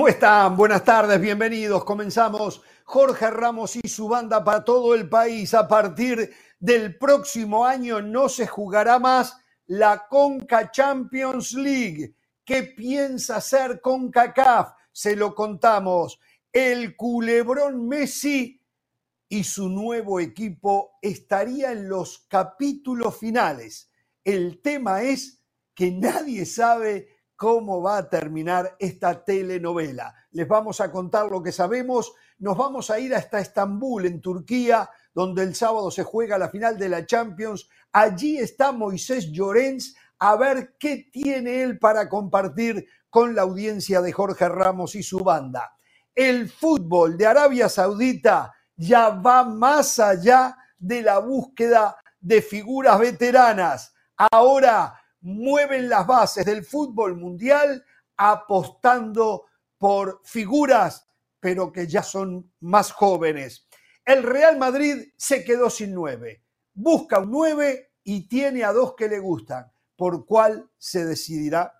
¿Cómo están? Buenas tardes, bienvenidos. Comenzamos Jorge Ramos y su banda para todo el país. A partir del próximo año no se jugará más la Conca Champions League. ¿Qué piensa hacer CONCACAF? Se lo contamos. El culebrón Messi y su nuevo equipo estaría en los capítulos finales. El tema es que nadie sabe cómo va a terminar esta telenovela. Les vamos a contar lo que sabemos. Nos vamos a ir hasta Estambul, en Turquía, donde el sábado se juega la final de la Champions. Allí está Moisés Llorens a ver qué tiene él para compartir con la audiencia de Jorge Ramos y su banda. El fútbol de Arabia Saudita ya va más allá de la búsqueda de figuras veteranas. Ahora mueven las bases del fútbol mundial apostando por figuras, pero que ya son más jóvenes. El Real Madrid se quedó sin nueve. Busca un nueve y tiene a dos que le gustan. ¿Por cuál se decidirá?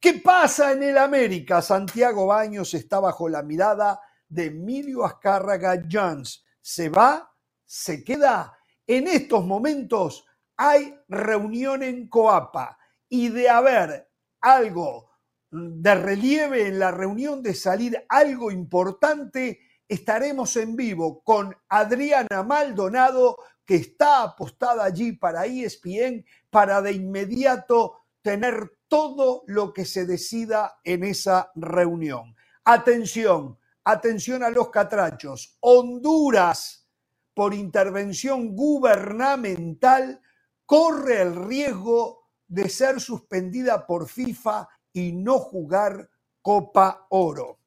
¿Qué pasa en el América? Santiago Baños está bajo la mirada de Emilio Azcárraga Jones. ¿Se va? ¿Se queda? En estos momentos hay reunión en Coapa y de haber algo de relieve en la reunión, de salir algo importante, estaremos en vivo con Adriana Maldonado, que está apostada allí para ESPN, para de inmediato tener todo lo que se decida en esa reunión. Atención, atención a los catrachos. Honduras, por intervención gubernamental, corre el riesgo de ser suspendida por FIFA y no jugar Copa Oro.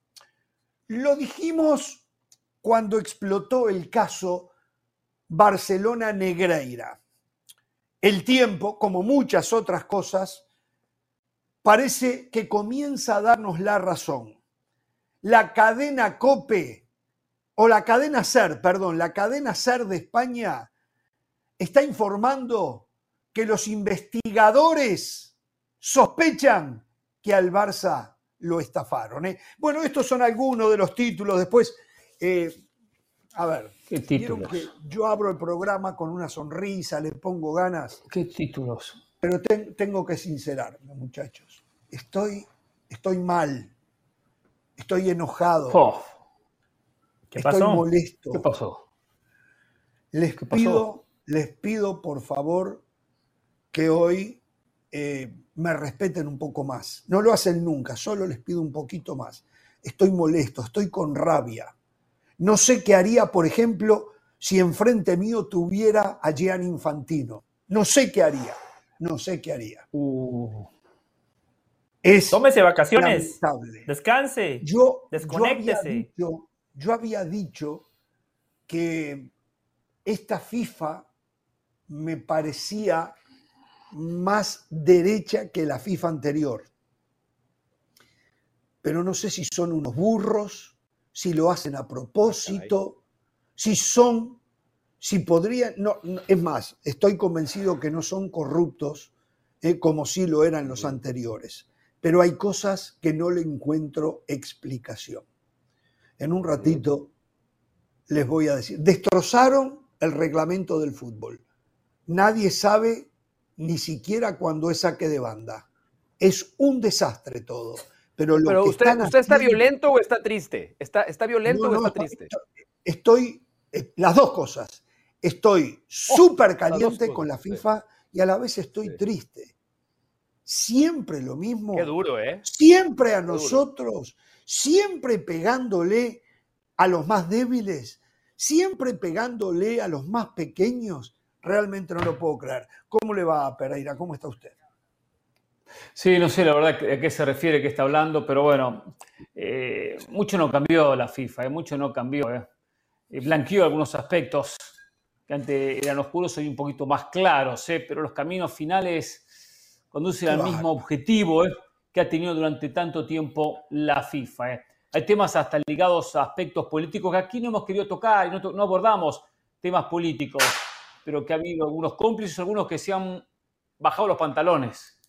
Lo dijimos cuando explotó el caso Barcelona-Negreira. El tiempo, como muchas otras cosas, parece que comienza a darnos la razón. La cadena COPE, o la cadena SER, perdón, la cadena SER de España está informando que los investigadores sospechan que al Barça lo estafaron. ¿eh? Bueno, estos son algunos de los títulos. Después, eh, a ver, ¿Qué títulos? Que yo abro el programa con una sonrisa, le pongo ganas. ¿Qué títulos? Pero tengo que sincerarme, muchachos. Estoy, estoy mal. Estoy enojado. ¿Qué estoy molesto. ¿Qué pasó? Les pido, les pido por favor que hoy eh, me respeten un poco más. No lo hacen nunca, solo les pido un poquito más. Estoy molesto, estoy con rabia. No sé qué haría, por ejemplo, si enfrente mío tuviera a Gian Infantino. No sé qué haría, no sé qué haría. Uh. Es Tómese vacaciones, descanse, yo, desconéctese. yo había dicho que esta FIFA me parecía más derecha que la FIFA anterior. Pero no sé si son unos burros, si lo hacen a propósito, si son, si podrían, no, es más, estoy convencido que no son corruptos eh, como sí lo eran los anteriores. Pero hay cosas que no le encuentro explicación. En un ratito les voy a decir, destrozaron el reglamento del fútbol. Nadie sabe ni siquiera cuando es saque de banda. Es un desastre todo. Pero, lo que usted, ¿usted está violento o está triste? ¿Está, está violento o está triste? Estoy, eh, las dos cosas. Estoy oh, súper caliente con la FIFA y a la vez estoy triste. Siempre lo mismo. Qué duro, ¿eh? Siempre a nosotros, siempre pegándole a los más débiles, siempre pegándole a los más pequeños Realmente no lo puedo creer. ¿Cómo le va a Pereira? ¿Cómo está usted? Sí, no sé la verdad a qué se refiere, qué está hablando, pero bueno, eh, mucho no cambió la FIFA, eh, mucho no cambió. Eh. Blanqueó algunos aspectos que antes eran oscuros, hoy un poquito más claros, pero los caminos finales conducen al mismo objetivo que ha tenido durante tanto tiempo la FIFA. Hay temas hasta ligados a aspectos políticos que aquí no hemos querido tocar y no, no abordamos temas políticos pero que ha habido algunos cómplices, algunos que se han bajado los pantalones.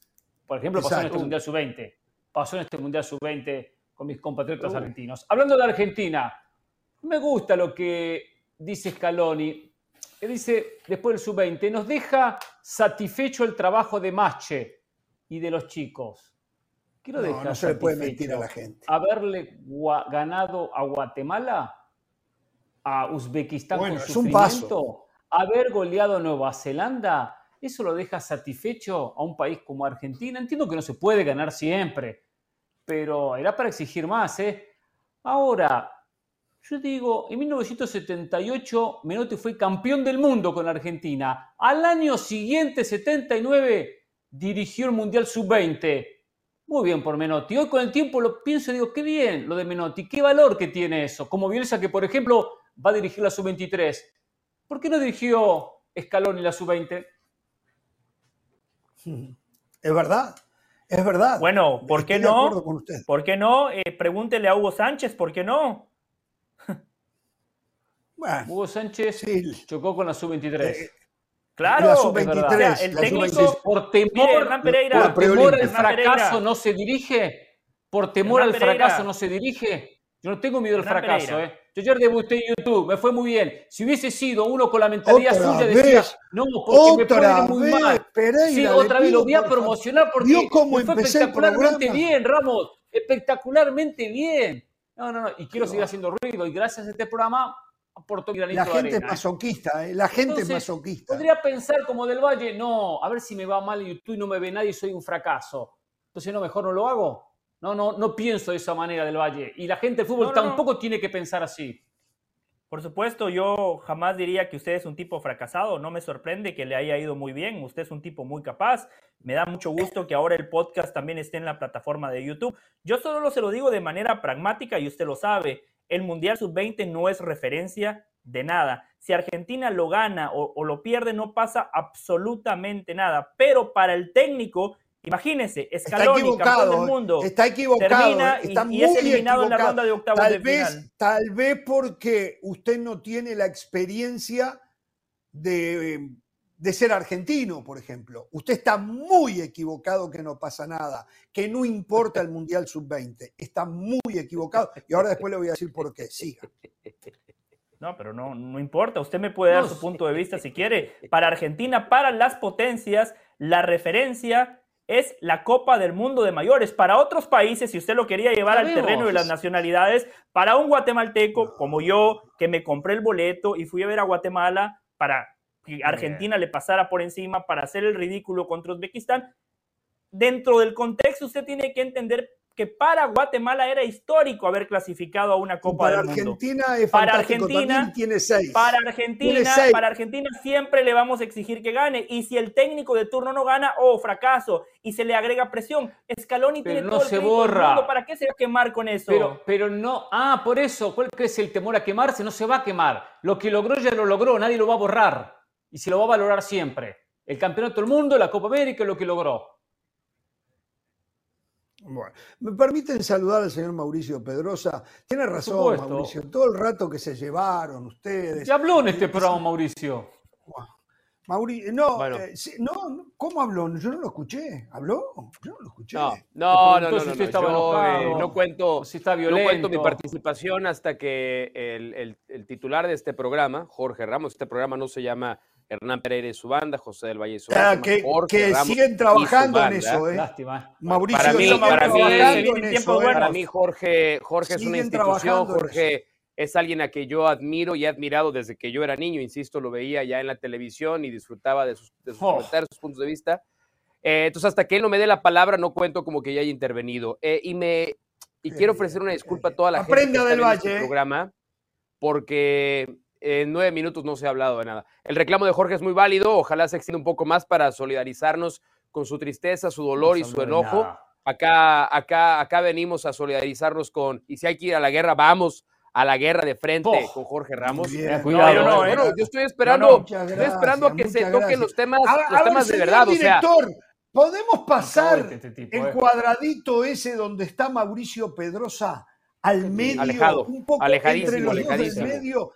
Por ejemplo, pasó en este Mundial Sub-20. Pasó en este Mundial Sub-20 con mis compatriotas argentinos. Hablando de Argentina, me gusta lo que dice Scaloni, que dice después del sub-20, nos deja satisfecho el trabajo de Mache y de los chicos. Quiero no, no se le puede mentir a la gente. Haberle ganado a Guatemala, a Uzbekistán con es un paso. Haber goleado a Nueva Zelanda, ¿eso lo deja satisfecho a un país como Argentina? Entiendo que no se puede ganar siempre, pero era para exigir más. ¿eh? Ahora, yo digo, en 1978 Menotti fue campeón del mundo con Argentina. Al año siguiente, 79, dirigió el Mundial Sub-20. Muy bien por Menotti. Hoy con el tiempo lo pienso y digo, qué bien lo de Menotti, qué valor que tiene eso. Como Bielsa que, por ejemplo, va a dirigir la Sub-23. ¿Por qué no dirigió Scaloni la Sub-20? Es verdad. Es verdad. Bueno, ¿por qué no? ¿Por qué no? Eh, pregúntele a Hugo Sánchez, ¿por qué no? Hugo Sánchez chocó con la sub-23. Eh, claro, la sub-23. El técnico, por temor, por temor al fracaso no se dirige. Por temor al fracaso no se dirige. Yo no tengo miedo al fracaso, ¿eh? Yo ayer debuté en YouTube, me fue muy bien. Si hubiese sido uno con la mentalidad suya, decía, no, porque me puede muy mal. sí, otra vez lo voy a promocionar porque cómo fue espectacularmente bien, Ramos. Espectacularmente bien. No, no, no. Y quiero seguir haciendo ruido. Y gracias a este programa aportó La gente es ¿eh? masoquista, ¿eh? la gente es masoquista. Podría pensar como del Valle, no, a ver si me va mal en YouTube y no me ve nadie y soy un fracaso. Entonces, no, mejor no lo hago. No, no, no pienso de esa manera del Valle. Y la gente del fútbol tampoco tiene que pensar así. Por supuesto, yo jamás diría que usted es un tipo fracasado. No me sorprende que le haya ido muy bien. Usted es un tipo muy capaz. Me da mucho gusto que ahora el podcast también esté en la plataforma de YouTube. Yo solo se lo digo de manera pragmática y usted lo sabe. El Mundial Sub-20 no es referencia de nada. Si Argentina lo gana o, o lo pierde, no pasa absolutamente nada. Pero para el técnico Imagínese, Scaloni, campeón del mundo, está equivocado, termina está y, es eliminado en la ronda de octavos tal de vez, final. Tal vez porque usted no tiene la experiencia de, de ser argentino, por ejemplo. Usted está muy equivocado que no pasa nada, que no importa el Mundial Sub-20. Está muy equivocado y ahora después le voy a decir por qué. Siga. No, pero no, no importa. Usted me puede dar su punto de vista si quiere. Para Argentina, para las potencias, la referencia es la Copa del Mundo de Mayores. Para otros países, si usted lo quería llevar al terreno de las nacionalidades, para un guatemalteco como yo, que me compré el boleto y fui a ver a Guatemala para que Argentina le pasara por encima, para hacer el ridículo contra Uzbekistán, dentro del contexto usted tiene que entender que para Guatemala era histórico haber clasificado a una Copa para del Argentina Mundo. Es para Argentina tiene seis. Para Argentina, para Argentina siempre le vamos a exigir que gane y si el técnico de turno no gana, oh, fracaso y se le agrega presión. Scaloni tiene no todo se borra. Mundo, ¿para qué se va a quemar con eso? Pero, pero no, ah, por eso, ¿cuál es el temor a quemarse? No se va a quemar. Lo que logró ya lo logró, nadie lo va a borrar y se lo va a valorar siempre. El campeonato del mundo, la Copa América, lo que logró. Bueno, me permiten saludar al señor Mauricio Pedrosa. Tiene razón, Mauricio, todo el rato que se llevaron ustedes. Ya habló en este programa, Mauricio. Mauricio, no, eh, no, ¿cómo habló? Yo no lo escuché. ¿Habló? Yo no lo escuché. No, no, no, no, si yo, eh, no cuento, si está no cuento mi participación hasta que el, el, el, titular de este programa, Jorge Ramos, este programa no se llama Hernán Pereira y su banda, José del Valle y su banda. Ah, que, que siguen trabajando en eso, ¿eh? Lástima. Mauricio, para mí, para mí, eso, ¿eh? para mí Jorge, Jorge es una institución, Jorge es alguien a que yo admiro y he admirado desde que yo era niño, insisto, lo veía ya en la televisión y disfrutaba de sus, de sus oh. comentarios, sus puntos de vista. Eh, entonces, hasta que él no me dé la palabra, no cuento como que ya haya intervenido. Eh, y me y quiero ofrecer una disculpa a toda la gente que está del en Valle. este programa, porque en nueve minutos no se ha hablado de nada. El reclamo de Jorge es muy válido, ojalá se extienda un poco más para solidarizarnos con su tristeza, su dolor no y su enojo. Acá, acá, acá venimos a solidarizarnos con, y si hay que ir a la guerra, vamos a la guerra de frente oh, con Jorge Ramos. Bien, cuidado, no, no, bueno, yo estoy esperando, gracias, estoy esperando a que se toquen gracias. los temas, a, los a temas ver, de verdad. Director, o sea, ¿podemos pasar este tipo, el eh. cuadradito ese donde está Mauricio Pedrosa al medio? Alejado, un poco alejadísimo, entre los alejadísimo. Dos del medio.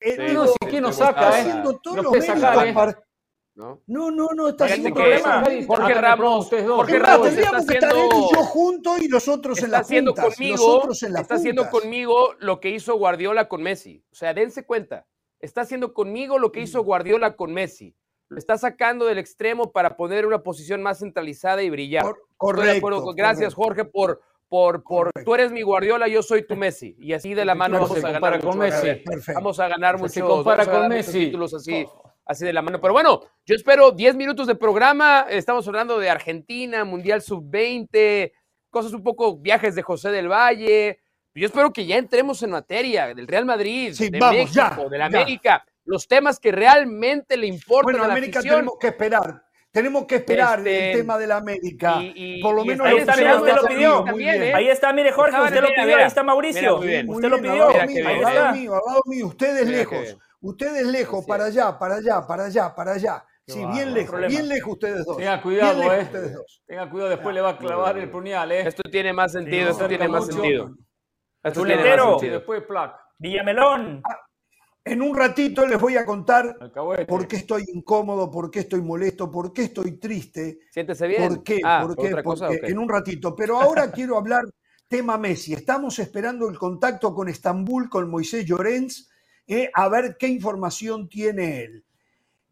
Eh, sí, no, si quién nos saca, eh. Haciendo todos lo los sacar, eh. ¿no? No, no, no, está haciendo problema. Jorge Ramos, Jorge Ramos tendríamos que estar él y yo juntos y nosotros en la haciendo conmigo, Está haciendo conmigo lo que hizo Guardiola con Messi. O sea, dense cuenta. Está haciendo conmigo lo que hizo mm. Guardiola con Messi. Lo está sacando del extremo para poner una posición más centralizada y brillar. correcto. Gracias, Jorge, por, por, por tú eres mi Guardiola, yo soy tu Messi. Y así de la mano vamos a ganar. Con Messi. Vamos a ganar muchos, se compara con Messi. títulos así así de la mano. Pero bueno, yo espero 10 minutos de programa. Estamos hablando de Argentina, Mundial Sub-20, cosas un poco, viajes de José del Valle. Yo espero que ya entremos en materia del Real Madrid, de México, de la América, los temas que realmente le importan a la América tenemos que esperar. Tenemos que esperar el este, tema de la América. Por lo menos ahí está, mira, usted lo pidió. ahí está, mire, Jorge, usted lo pidió. Ahí está Mauricio. Usted lo pidió. Ahí está. Mío, al lado mío, ustedes lejos. Ustedes lejos, para allá, para allá, para allá, para allá. sí, bien lejos, bien lejos ustedes dos. Tenga cuidado, eh. Tenga cuidado, después le va a clavar el puñal, eh. Esto tiene más sentido, esto tiene más sentido. Esto tiene más sentido. Después placa. Villamelón. Ah, en un ratito les voy a contar por qué estoy incómodo, por qué estoy molesto, por qué estoy triste. Siéntese bien. ¿Por qué? Ah, ¿Por qué? Porque en un ratito. Pero ahora quiero hablar tema Messi. Estamos esperando el contacto con Estambul, con Moisés Llorens eh, a ver qué información tiene él.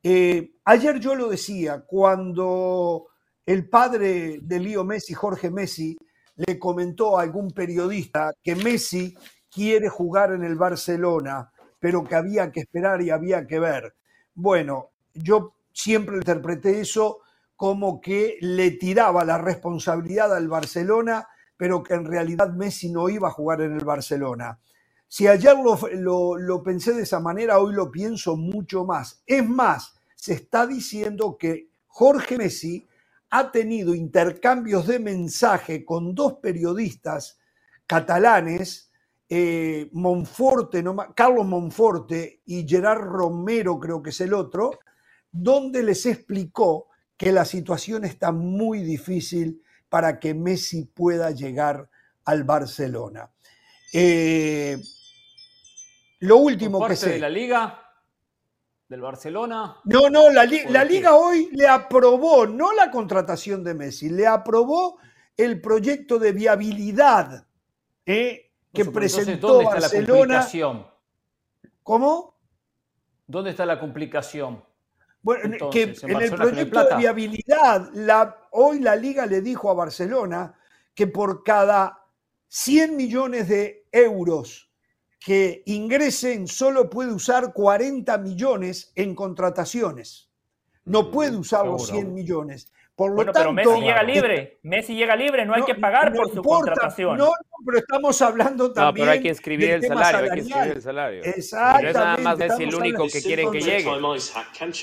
Eh, ayer yo lo decía, cuando el padre de Lío Messi, Jorge Messi, le comentó a algún periodista que Messi quiere jugar en el Barcelona, pero que había que esperar y había que ver. Bueno, yo siempre interpreté eso como que le tiraba la responsabilidad al Barcelona, pero que en realidad Messi no iba a jugar en el Barcelona. Si ayer lo, pensé de esa manera, hoy lo pienso mucho más. Es más, se está diciendo que Jorge Messi ha tenido intercambios de mensaje con dos periodistas catalanes, eh, Monforte, Carlos Monforte y Gerard Romero, creo que es el otro, donde les explicó que la situación está muy difícil para que Messi pueda llegar al Barcelona. Eh, lo último que sé. de la Liga? ¿Del Barcelona? No, no, la, Liga hoy le aprobó, no la contratación de Messi, le aprobó el proyecto de viabilidad eh, que presentó ¿dónde está Barcelona. La complicación? ¿Cómo? ¿Dónde está la complicación? Bueno, que en, el proyecto de viabilidad, la, hoy la Liga le dijo a Barcelona que por cada 100 millones de euros que ingresen solo puede usar 40 millones en contrataciones. No puede usar los 100 millones. Por lo bueno, pero Messi llega libre. Messi llega libre, no hay que pagar por su contratación. No, pero estamos hablando también. No, pero hay que inscribir el salario, hay que inscribir el salario. Exactamente. No es nada más Messi el único que quieren que llegue. No es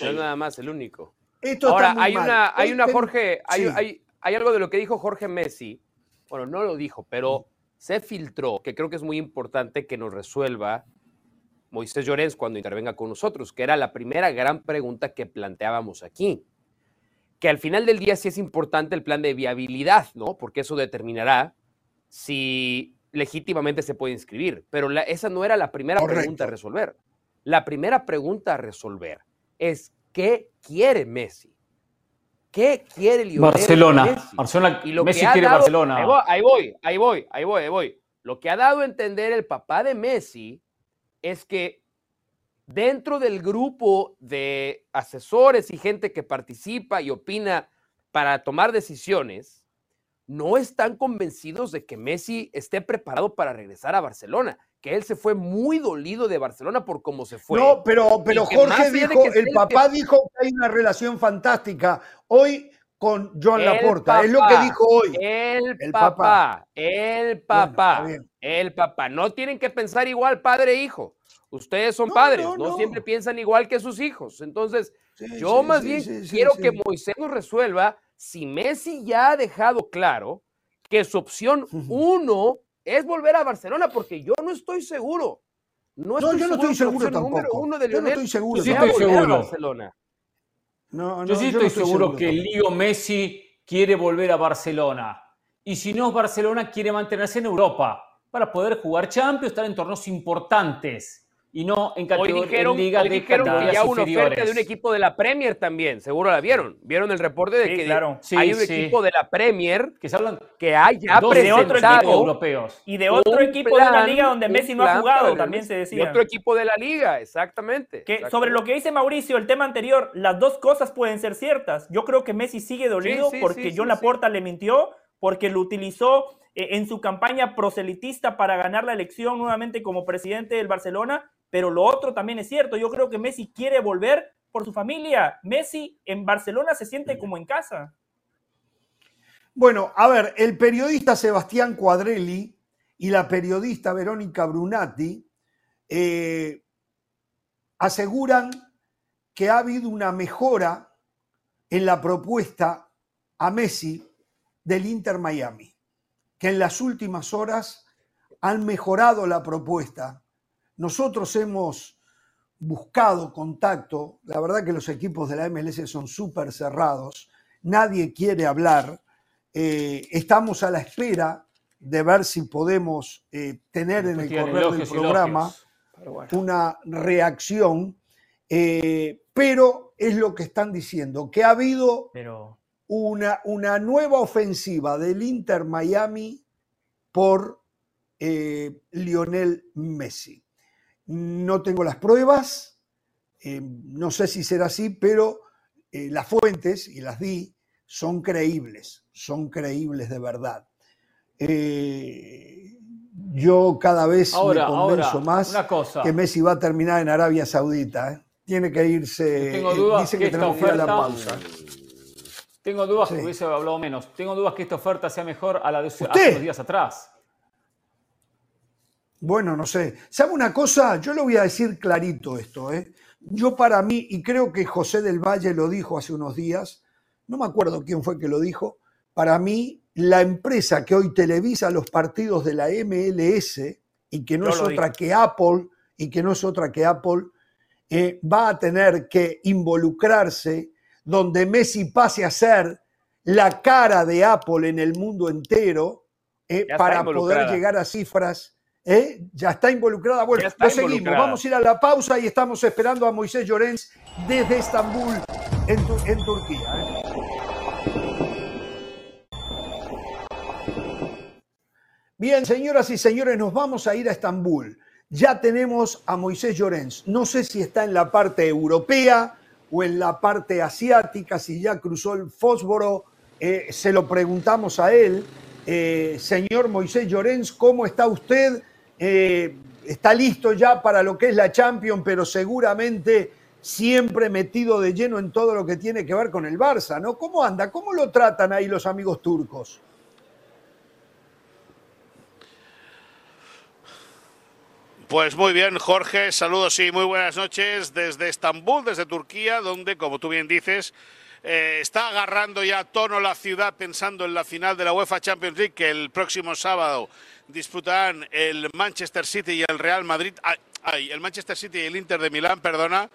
nada más el único. Ahora, hay una, hay una, Jorge, hay, hay, hay algo de lo que dijo Jorge Messi. Bueno, no lo dijo, pero se filtró, que creo que es muy importante que nos resuelva Moisés Llorens cuando intervenga con nosotros, que era la primera gran pregunta que planteábamos aquí. Que al final del día sí es importante el plan de viabilidad, ¿no? Porque eso determinará si legítimamente se puede inscribir. Pero esa no era la primera pregunta a resolver. La primera pregunta a resolver es ¿qué quiere Messi? ¿Qué quiere Lionel Barcelona. Messi? Barcelona. Y lo Messi quiere Barcelona. Ahí voy, ahí voy, ahí voy, ahí voy, ahí voy. Lo que ha dado a entender el papá de Messi es que dentro del grupo de asesores y gente que participa y opina para tomar decisiones, no están convencidos de que Messi esté preparado para regresar a Barcelona que él se fue muy dolido de Barcelona por cómo se fue. No, pero, pero Jorge dijo, el papá dijo que hay una relación fantástica hoy con Joan Laporta. es lo que dijo hoy. El, papá, el papá, el papá. No tienen que pensar igual padre e hijo. Ustedes son padres, no, siempre piensan igual que sus hijos. Entonces, yo más bien quiero que Moisés nos resuelva si Messi ya ha dejado claro que su opción uno es volver a Barcelona porque yo no estoy seguro. No, estoy yo no estoy seguro tampoco. Uno de yo no estoy seguro. Sí estoy seguro. Barcelona. No, yo sí estoy, seguro, que Lío Messi quiere volver a Barcelona. Y si no Barcelona, quiere mantenerse en Europa para poder jugar Champions, estar en torneos importantes. Y no en categoría hoy dijeron, liga hoy de dijeron que ya una oferta de un equipo de la Premier también, seguro la vieron. Vieron el reporte de Sí, que claro. Sí, hay un sí. equipo de la Premier que se hablan que hay ya dos de otro presentado equipo europeos. Y de otro equipo de una liga donde un Messi no ha jugado, también se de decía. otro equipo de la liga, exactamente. Que exactamente. sobre lo que dice Mauricio, el tema anterior, las dos cosas pueden ser ciertas. Yo creo que Messi sigue dolido Sí, sí, porque sí, John sí, Laporta le mintió, porque lo utilizó eh, en su campaña proselitista para ganar la elección nuevamente como presidente del Barcelona. Pero lo otro también es cierto. Yo creo que Messi quiere volver por su familia. Messi en Barcelona se siente como en casa. Bueno, a ver, el periodista Sebastián Cuadrelli y la periodista Verónica Brunati eh, aseguran que ha habido una mejora en la propuesta a Messi del Inter Miami, que en las últimas horas han mejorado la propuesta. Nosotros hemos buscado contacto, la verdad que los equipos de la MLS son súper cerrados, nadie quiere hablar, eh, estamos a la espera de ver si podemos eh, tener en el correr del programa bueno. una reacción, eh, pero es lo que están diciendo, que ha habido Pero una, una nueva ofensiva del Inter Miami por Lionel Messi. No tengo las pruebas, eh, no sé si será así, pero eh, las fuentes, y las di, son creíbles, son creíbles de verdad. Eh, yo cada vez Ahora, me convenzo ahora, más una cosa. que Messi va a terminar en Arabia Saudita. Tiene que irse. Tengo dudas dice que que esta tenemos que ir a la pausa. Tengo dudas, Sí. que hubiese hablado menos. Tengo dudas que esta oferta sea mejor a la de hace unos días atrás. Bueno, no sé. ¿Sabe una cosa? Yo lo voy a decir clarito esto. ¿eh? Yo para mí, y creo que José del Valle lo dijo hace unos días, no me acuerdo quién fue que lo dijo, para mí la empresa que hoy televisa los partidos de la MLS y que no Yo es otra que Apple, y que no es otra que Apple, eh, va a tener que involucrarse donde Messi pase a ser la cara de Apple en el mundo entero eh, para poder llegar a cifras. ¿Eh? Ya está involucrada. Bueno, está lo seguimos. involucrada. Vamos a ir a la pausa y estamos esperando a Moisés Llorens desde Estambul, en, Tu- en Turquía. ¿eh? Bien, señoras y señores, nos vamos a ir a Estambul. Ya tenemos a Moisés Llorens. No sé si está en la parte europea o en la parte asiática, si ya cruzó el fósforo. eh, se lo preguntamos a él. Señor Moisés Llorens, ¿cómo está usted? Eh, está listo ya para lo que es la Champions, pero seguramente siempre metido de lleno en todo lo que tiene que ver con el Barça, ¿no? ¿Cómo anda? ¿Cómo lo tratan ahí los amigos turcos? Pues muy bien, Jorge, saludos y muy buenas noches desde Estambul, desde Turquía, donde, como tú bien dices, eh, está agarrando ya tono la ciudad pensando en la final de la UEFA Champions League que el próximo sábado disputarán el Manchester City y el Real Madrid, ay, ay, el Manchester City y el Inter de Milán, perdona,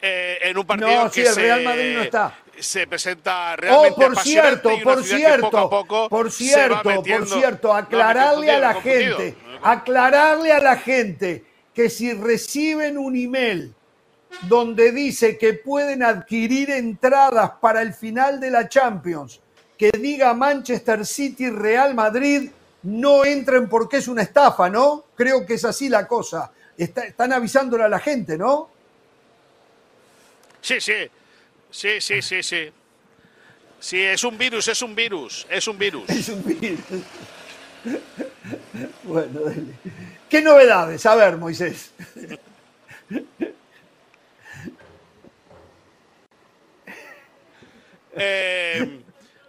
eh, en un partido No, sí, que el se, Real Madrid no está. se presenta Oh, por apasionante cierto, y una por cierto, poco a poco por cierto, por cierto, aclararle a la gente, aclararle a la gente que si reciben un email donde dice que pueden adquirir entradas para el final de la Champions, que diga Manchester City Real Madrid, no entren porque es una estafa, ¿no? Creo que es así la cosa. Está- están avisándole a la gente, ¿no? Sí, sí, sí, sí, sí, sí. Sí, es un virus, es un virus, es un virus. Es un virus. Bueno, dale. ¿Qué novedades? A ver, Moisés. Eh,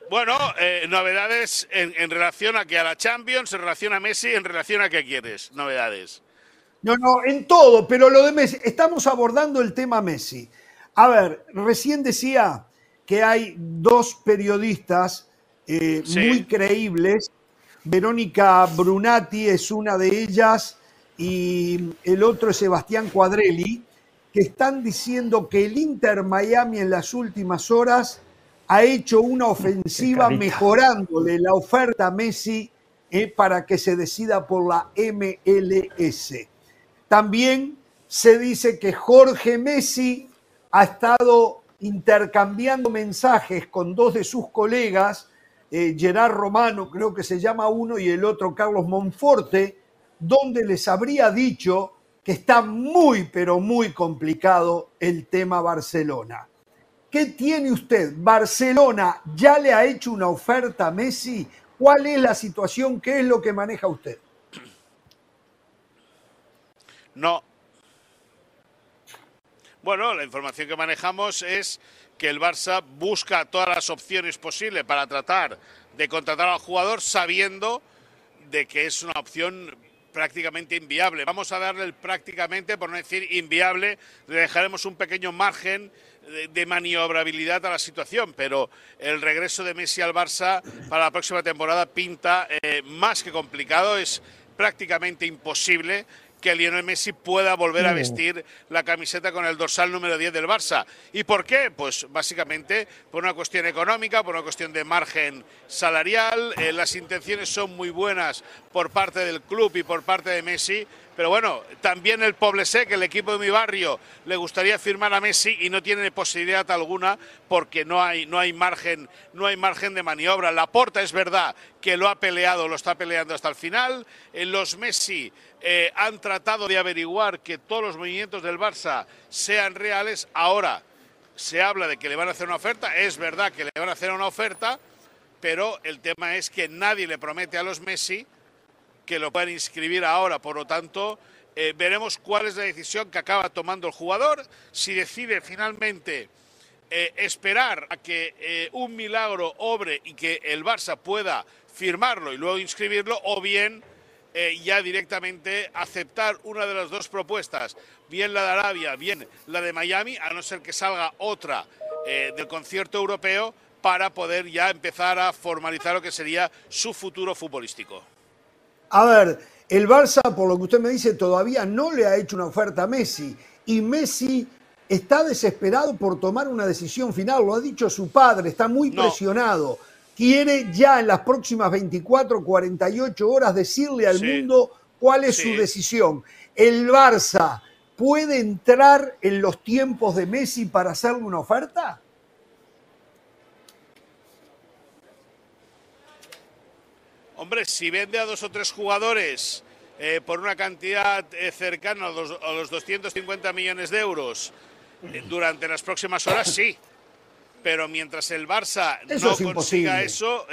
bueno, eh, novedades en, en relación a que a la Champions, en relación a Messi, en relación a qué quieres, novedades. No, no, en todo, pero lo de Messi. Estamos abordando el tema Messi. A ver, recién decía que hay dos periodistas eh, Sí. muy creíbles. Verónica Brunati es una de ellas y el otro es Sebastián Cuadrelli, que están diciendo que el Inter Miami en las últimas horas ha hecho una ofensiva mejorándole la oferta a Messi eh, para que se decida por la MLS. También se dice que Jorge Messi ha estado intercambiando mensajes con dos de sus colegas, eh, Gerard Romano, creo que se llama uno, y el otro Carlos Monforte, donde les habría dicho que está muy, pero muy complicado el tema Barcelona. ¿Qué tiene usted? ¿Barcelona ya le ha hecho una oferta a Messi? ¿Cuál es la situación? ¿Qué es lo que maneja usted? No. Bueno, la información que manejamos es que el Barça busca todas las opciones posibles para tratar de contratar al jugador sabiendo de que es una opción prácticamente inviable. Vamos a darle el prácticamente, por no decir inviable, le dejaremos un pequeño margen de, maniobrabilidad a la situación, pero el regreso de Messi al Barça para la próxima temporada pinta eh, más que complicado, es prácticamente imposible que Lionel Messi pueda volver a vestir la camiseta con el dorsal número 10 del Barça. ¿Y por qué? Pues básicamente por una cuestión económica, por una cuestión de margen salarial. Eh, las intenciones son muy buenas por parte del club y por parte de Messi, pero bueno, también el Poblesec, el equipo de mi barrio, le gustaría firmar a Messi y no tiene posibilidad alguna porque no hay, no hay, margen, no hay margen de maniobra. La Porta es verdad que lo ha peleado, lo está peleando hasta el final. Eh, los Messi eh, han tratado de averiguar que todos los movimientos del Barça sean reales. Ahora se habla de que le van a hacer una oferta. Es verdad que le van a hacer una oferta, pero el tema es que nadie le promete a los Messi que lo puedan inscribir ahora. Por lo tanto, eh, veremos cuál es la decisión que acaba tomando el jugador. Si decide finalmente eh, esperar a que eh, un milagro obre y que el Barça pueda firmarlo y luego inscribirlo, o bien ya directamente aceptar una de las dos propuestas, bien la de Arabia, bien la de Miami, a no ser que salga otra del concierto europeo para poder ya empezar a formalizar lo que sería su futuro futbolístico. A ver, el Barça, por lo que usted me dice, todavía no le ha hecho una oferta a Messi. Y Messi está desesperado por tomar una decisión final. Lo ha dicho su padre, está muy presionado. Quiere ya en las próximas 24, 48 horas decirle al mundo cuál es su decisión. ¿El Barça puede entrar en los tiempos de Messi para hacerle una oferta? Hombre, si vende a dos o tres jugadores eh, por una cantidad eh, cercana a los, 250 millones de euros eh, durante las próximas horas, sí. Pero mientras el Barça no consiga eso,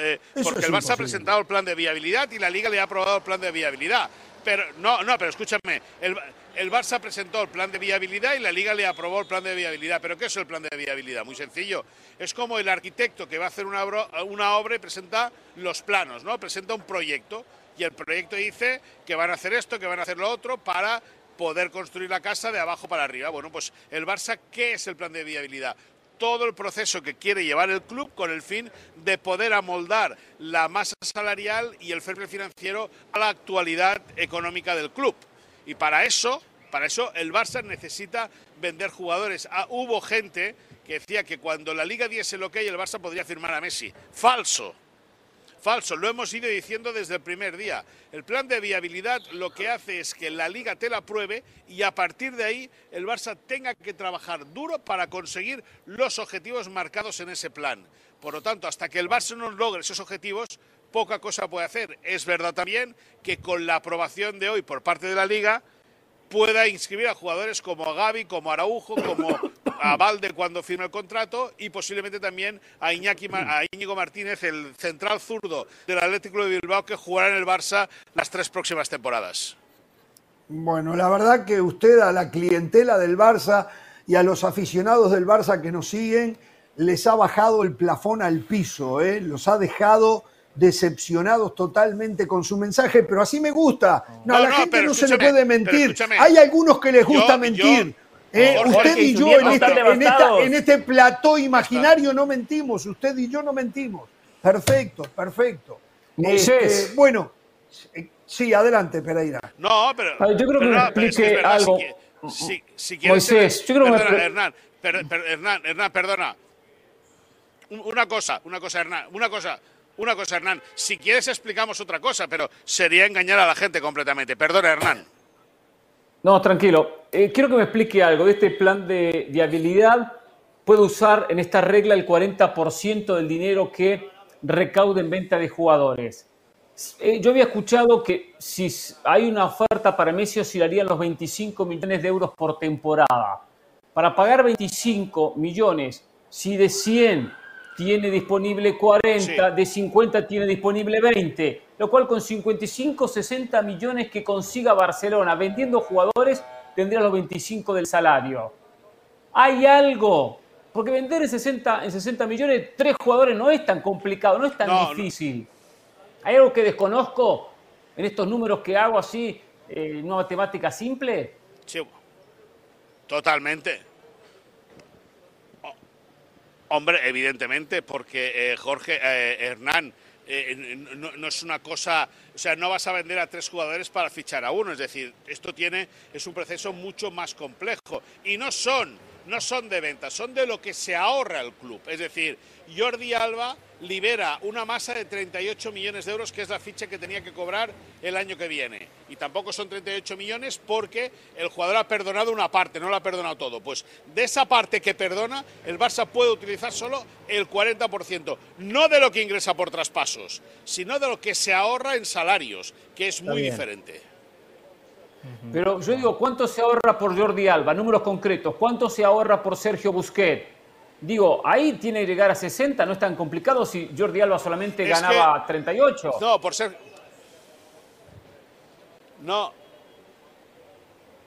porque el Barça ha presentado el plan de viabilidad y la Liga le ha aprobado el plan de viabilidad. Pero no, no, pero escúchame, el, el Barça presentó el plan de viabilidad y la Liga le aprobó el plan de viabilidad. ¿Pero qué es el plan de viabilidad? Muy sencillo. Es como el arquitecto que va a hacer una, una obra y presenta los planos, ¿no? Presenta un proyecto y el proyecto dice que van a hacer esto, que van a hacer lo otro para poder construir la casa de abajo para arriba. Bueno, pues el Barça, ¿qué es el plan de viabilidad? todo el proceso que quiere llevar el club con el fin de poder amoldar la masa salarial y el fair financiero a la actualidad económica del club. Y para eso, para eso el Barça necesita vender jugadores. Ah, hubo gente que decía que cuando la Liga diese lo que hay, el Barça podría firmar a Messi. Falso. Falso, lo hemos ido diciendo desde el primer día. El plan de viabilidad lo que hace es que la liga te la pruebe y a partir de ahí el Barça tenga que trabajar duro para conseguir los objetivos marcados en ese plan. Por lo tanto, hasta que el Barça no logre esos objetivos, poca cosa puede hacer. Es verdad también que con la aprobación de hoy por parte de la Liga pueda inscribir a jugadores como a Gaby, como a Araujo, como a Valde cuando firme el contrato y posiblemente también a, Iñaki, Íñigo Martínez, el central zurdo del Atlético de Bilbao que jugará en el Barça las tres próximas temporadas. Bueno, la verdad que usted a la clientela del Barça y a los aficionados del Barça que nos siguen les ha bajado el plafón al piso, ¿eh? los ha dejado decepcionados totalmente con su mensaje, pero así me gusta. No, a la gente no se le puede mentir. Hay algunos que les gusta mentir. Eh, usted y yo en este, en, este, plató imaginario no mentimos, usted y yo no mentimos. Perfecto, perfecto. Este, bueno, sí, adelante, Pereira. No, pero. yo creo que me explique algo. Si, si, Moisés, yo creo perdona, Hernán, Hernán, Hernán, perdona. Una cosa, una cosa, Hernán, una cosa. Una cosa, Hernán, si quieres explicamos otra cosa, pero sería engañar a la gente completamente. Perdona, Hernán. No, tranquilo. Eh, quiero que me explique algo de este plan de, habilidad. Puedo usar en esta regla el 40% del dinero que recaude en venta de jugadores. Eh, yo había escuchado que si hay una oferta para Messi oscilarían los 25 millones de euros por temporada. Para pagar 25 millones, si de 100 tiene disponible 40, de 50 tiene disponible 20, lo cual con 55, 60 millones que consiga Barcelona vendiendo jugadores tendría los 25 del salario. Hay algo, porque vender en 60, en 60 millones tres jugadores no es tan complicado, no es tan difícil. ¿Hay algo que desconozco en estos números que hago así, eh, una matemática simple? Sí, totalmente. Hombre, evidentemente, porque eh, Jorge eh, Hernán no, no, es una cosa, o sea, no vas a vender a tres jugadores para fichar a uno, es decir, esto tiene, es un proceso mucho más complejo. Y no son, no son de venta, son de lo que se ahorra el club, es decir, Jordi Alba libera una masa de 38 millones de euros, que es la ficha que tenía que cobrar el año que viene. Y tampoco son 38 millones porque el jugador ha perdonado una parte, no lo ha perdonado todo. Pues de esa parte que perdona, el Barça puede utilizar solo el 40%, no de lo que ingresa por traspasos, sino de lo que se ahorra en salarios, que es muy diferente. Pero yo digo, ¿cuánto se ahorra por Jordi Alba? Números concretos. ¿Cuánto se ahorra por Sergio Busquets? Digo, ahí tiene que llegar a 60, no es tan complicado si Jordi Alba solamente ganaba 38. No, por ser. No.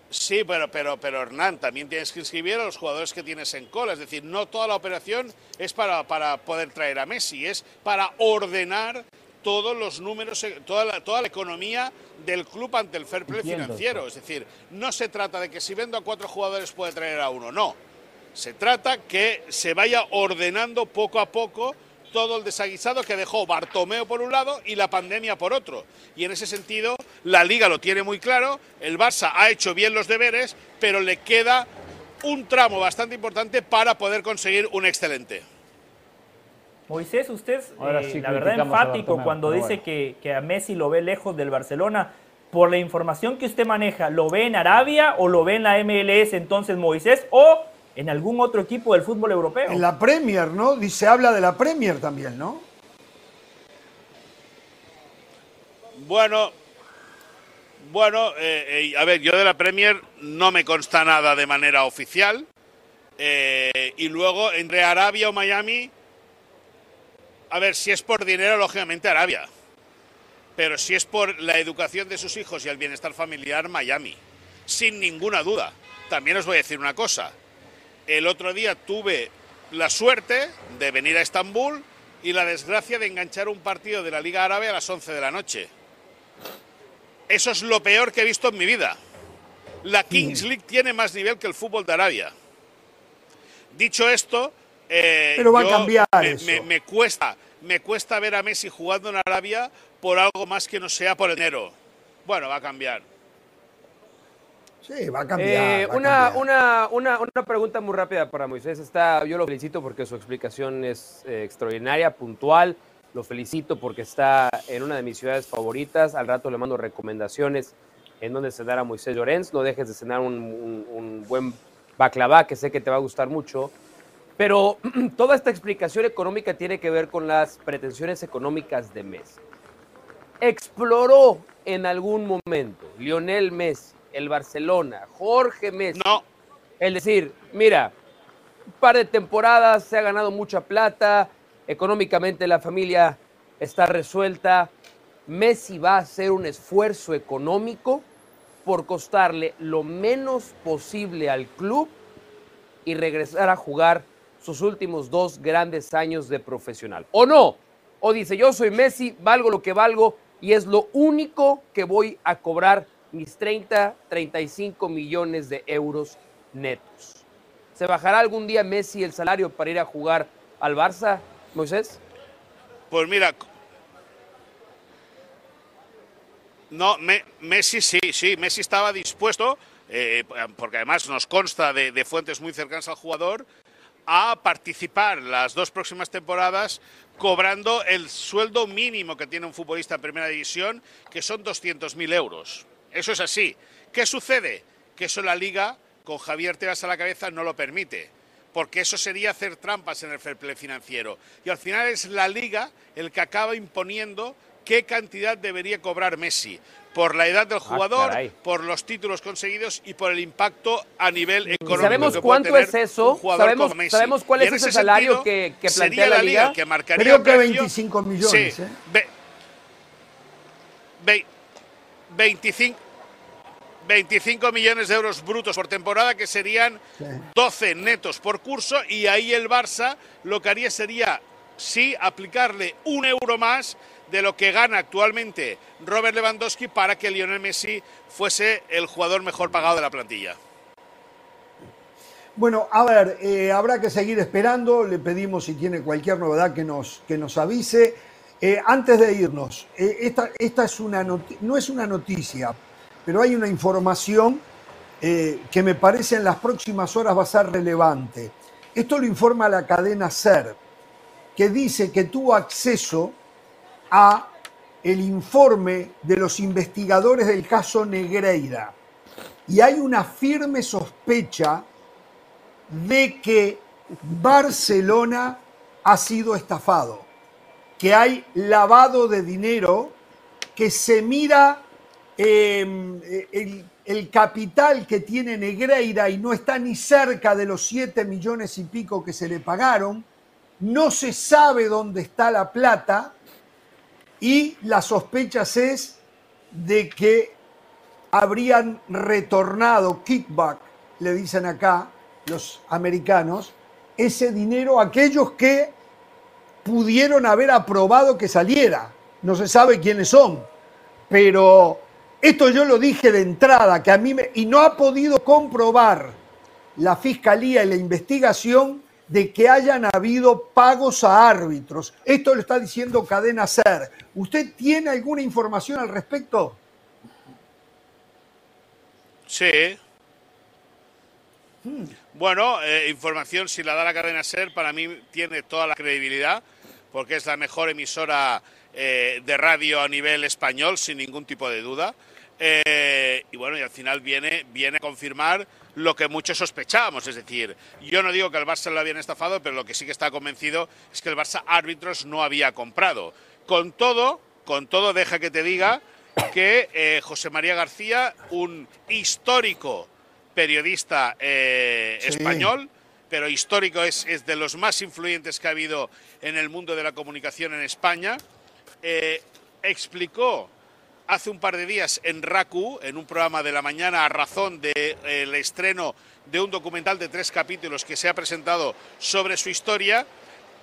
Sí, pero, pero, pero Hernán, también tienes que inscribir a los jugadores que tienes en cola. Es decir, no toda la operación es para, para poder traer a Messi, es para ordenar todos los números, toda la, toda la economía del club ante el fair play financiero. Es decir, no se trata de que si vendo a cuatro jugadores puede traer a uno, no se trata que se vaya ordenando poco a poco todo el desaguisado que dejó Bartomeo por un lado y la pandemia por otro. Y en ese sentido, la liga lo tiene muy claro, el Barça ha hecho bien los deberes, pero le queda un tramo bastante importante para poder conseguir un excelente. Moisés, usted, eh, la verdad, enfático cuando dice que, que a Messi lo ve lejos del Barcelona. Por la información que usted maneja, ¿lo ve en Arabia o lo ve en la MLS entonces Moisés? ¿O en algún otro equipo del fútbol europeo. En la Premier, ¿no? Dice, habla de la Premier también, ¿no? Bueno, bueno, eh, eh, a ver, yo de la Premier no me consta nada de manera oficial. Eh, y luego, entre Arabia o Miami, a ver, si es por dinero, lógicamente Arabia. Pero si es por la educación de sus hijos y el bienestar familiar, Miami. Sin ninguna duda. También os voy a decir una cosa el otro día tuve la suerte de venir a Estambul y la desgracia de enganchar un partido de la Liga Árabe a las 11 de la noche. Eso es lo peor que he visto en mi vida. La Kings League tiene más nivel que el fútbol de Arabia. Dicho esto, eh, Pero va a cambiar me, cuesta, me cuesta ver a Messi jugando en Arabia por algo más que no sea por enero. Bueno, va a cambiar. Sí, va a cambiar. Eh, una, Una, una, una, pregunta muy rápida para Moisés. Está, yo lo felicito porque su explicación es eh, extraordinaria, puntual. Lo felicito porque está en una de mis ciudades favoritas. Al rato le mando recomendaciones en donde cenar a Moisés Llorens. No dejes de cenar un, un, buen baklava que sé que te va a gustar mucho. Pero toda esta explicación económica tiene que ver con las pretensiones económicas de Messi. Exploró en algún momento Lionel Messi el Barcelona, Jorge Messi. No. Es decir, mira, un par de temporadas, se ha ganado mucha plata, económicamente la familia está resuelta. Messi va a hacer un esfuerzo económico por costarle lo menos posible al club y regresar a jugar sus últimos dos grandes años de profesional. ¿O no? O dice, yo soy Messi, valgo lo que valgo y es lo único que voy a cobrar mis 30, 35 millones de euros netos. ¿Se bajará algún día Messi el salario para ir a jugar al Barça, Moisés? Pues mira, no, Messi sí, sí, Messi estaba dispuesto, eh, porque además nos consta de, fuentes muy cercanas al jugador, a participar las dos próximas temporadas cobrando el sueldo mínimo que tiene un futbolista en primera división, que son 200.000 euros. Eso es así. ¿Qué sucede? que eso la liga, con Javier Tebas a la cabeza, no lo permite porque eso sería hacer trampas en el fair play financiero. Y al final es la liga el que acaba imponiendo qué cantidad debería cobrar Messi por la edad del Ah, jugador, por los títulos conseguidos y por el impacto a nivel económico. ¿Sabemos que puede cuánto tener es eso? ¿Sabemos- sabemos cuál es ese ese salario sentido, que- que sería plantea la liga? el que marcaría Creo que precio. 25 millones, Sí, ¿eh? ve- ve- 25 25 millones de euros brutos por temporada, que serían Sí. 12 netos por curso, y ahí el Barça lo que haría sería, sí, aplicarle un euro más de lo que gana actualmente Robert Lewandowski para que Lionel Messi fuese el jugador mejor pagado de la plantilla. Bueno, a ver, eh, habrá que seguir esperando. Le pedimos si tiene cualquier novedad que nos, que nos avise. Eh, antes de irnos, eh, esta, es una no es una noticia, pero hay una información eh, que me parece en las próximas horas va a ser relevante. Esto lo informa la cadena SER, que dice que tuvo acceso a el informe de los investigadores del caso Negreira. Y hay una firme sospecha de que Barcelona ha sido estafado, que hay lavado de dinero, que se mira el, el capital que tiene Negreira y no está ni cerca de los 7 millones y pico que se le pagaron, no se sabe dónde está la plata y las sospechas es de que habrían retornado kickback, le dicen acá los americanos, ese dinero a aquellos que pudieron haber aprobado que saliera. No se sabe quiénes son, pero esto yo lo dije de entrada, que a mí me, y no ha podido comprobar la fiscalía y la investigación de que hayan habido pagos a árbitros. Esto lo está diciendo Cadena Ser. ¿Usted tiene alguna información al respecto? Sí. Bueno, eh, información, si la da la cadena SER, para mí tiene toda la credibilidad, porque es la mejor emisora eh, de radio a nivel español, sin ningún tipo de duda. Eh, y bueno, y al final viene, viene a confirmar lo que muchos sospechábamos. Es decir, yo no digo que el Barça lo habían estafado, pero lo que sí que está convencido es que el Barça árbitros no había comprado. Con todo, con todo, deja que te diga que eh, José María García, un histórico periodista eh, Sí. español, pero histórico es, de los más influyentes que ha habido en el mundo de la comunicación en España, eh, explicó hace un par de días en RACU, en un programa de la mañana, a razón del estreno de un documental de tres capítulos que se ha presentado sobre su historia,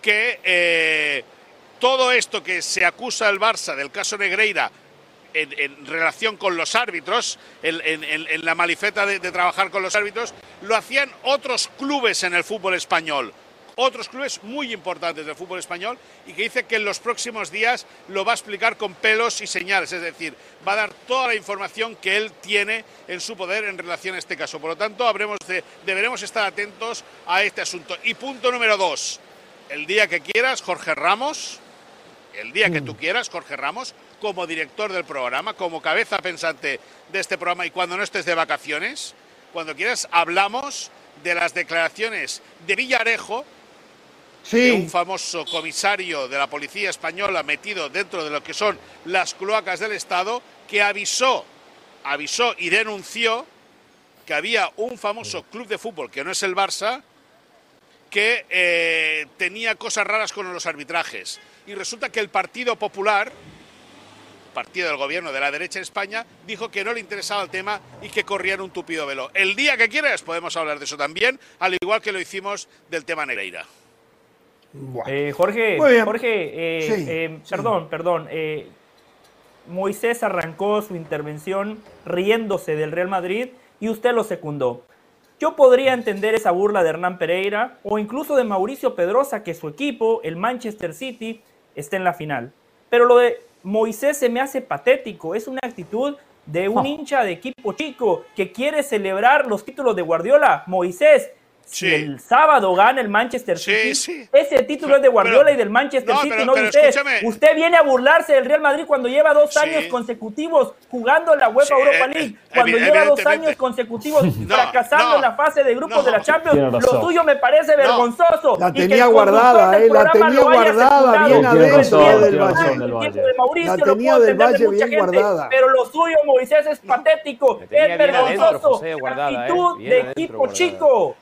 que eh, todo esto que se acusa al Barça del caso Negreira en, relación con los árbitros, en, la malifeta de, trabajar con los árbitros, lo hacían otros clubes en el fútbol español. Otros clubes muy importantes del fútbol español y que dice que en los próximos días lo va a explicar con pelos y señales, es decir, va a dar toda la información que él tiene en su poder en relación a este caso. Por lo tanto, deberemos estar atentos a este asunto. Y punto número dos, el día que quieras, Jorge Ramos, el día que tú quieras, Jorge Ramos, como director del programa, como cabeza pensante de este programa y cuando no estés de vacaciones, cuando quieras, hablamos de las declaraciones de Villarejo, de un famoso comisario de la policía española metido dentro de lo que son las cloacas del Estado, que avisó, avisó y denunció que había un famoso club de fútbol, que no es el Barça, que eh, tenía cosas raras con los arbitrajes. Y resulta que el Partido Popular, partido del gobierno de la derecha en España, dijo que no le interesaba el tema y que corrían un tupido velo. El día que quieras podemos hablar de eso también, al igual que lo hicimos del tema Negreira. Eh, Jorge. Jorge, eh, Sí, eh, sí. perdón, perdón. eh, Moisés arrancó su intervención riéndose del Real Madrid y usted lo secundó. Yo podría entender esa burla de Hernán Pereira o incluso de Mauricio Pedrosa que su equipo, el Manchester City, esté en la final. Pero lo de Moisés se me hace patético. Es una actitud de un Oh. hincha de equipo chico que quiere celebrar los títulos de Guardiola. Moisés, si el sábado gana el Manchester City, ese título es de Guardiola y del Manchester City, no de usted. Usted viene a burlarse del Real Madrid cuando lleva dos años consecutivos jugando en la UEFA Europa eh, League, eh, cuando lleva dos años consecutivos fracasando en la fase de grupos de la Champions. Lo tuyo me parece vergonzoso. La tenía guardada, eh, la tenía guardada bien adentro del Valle. La tenía del Valle bien guardada. Pero lo suyo, Moisés, es patético, es vergonzoso. Actitud de equipo chico.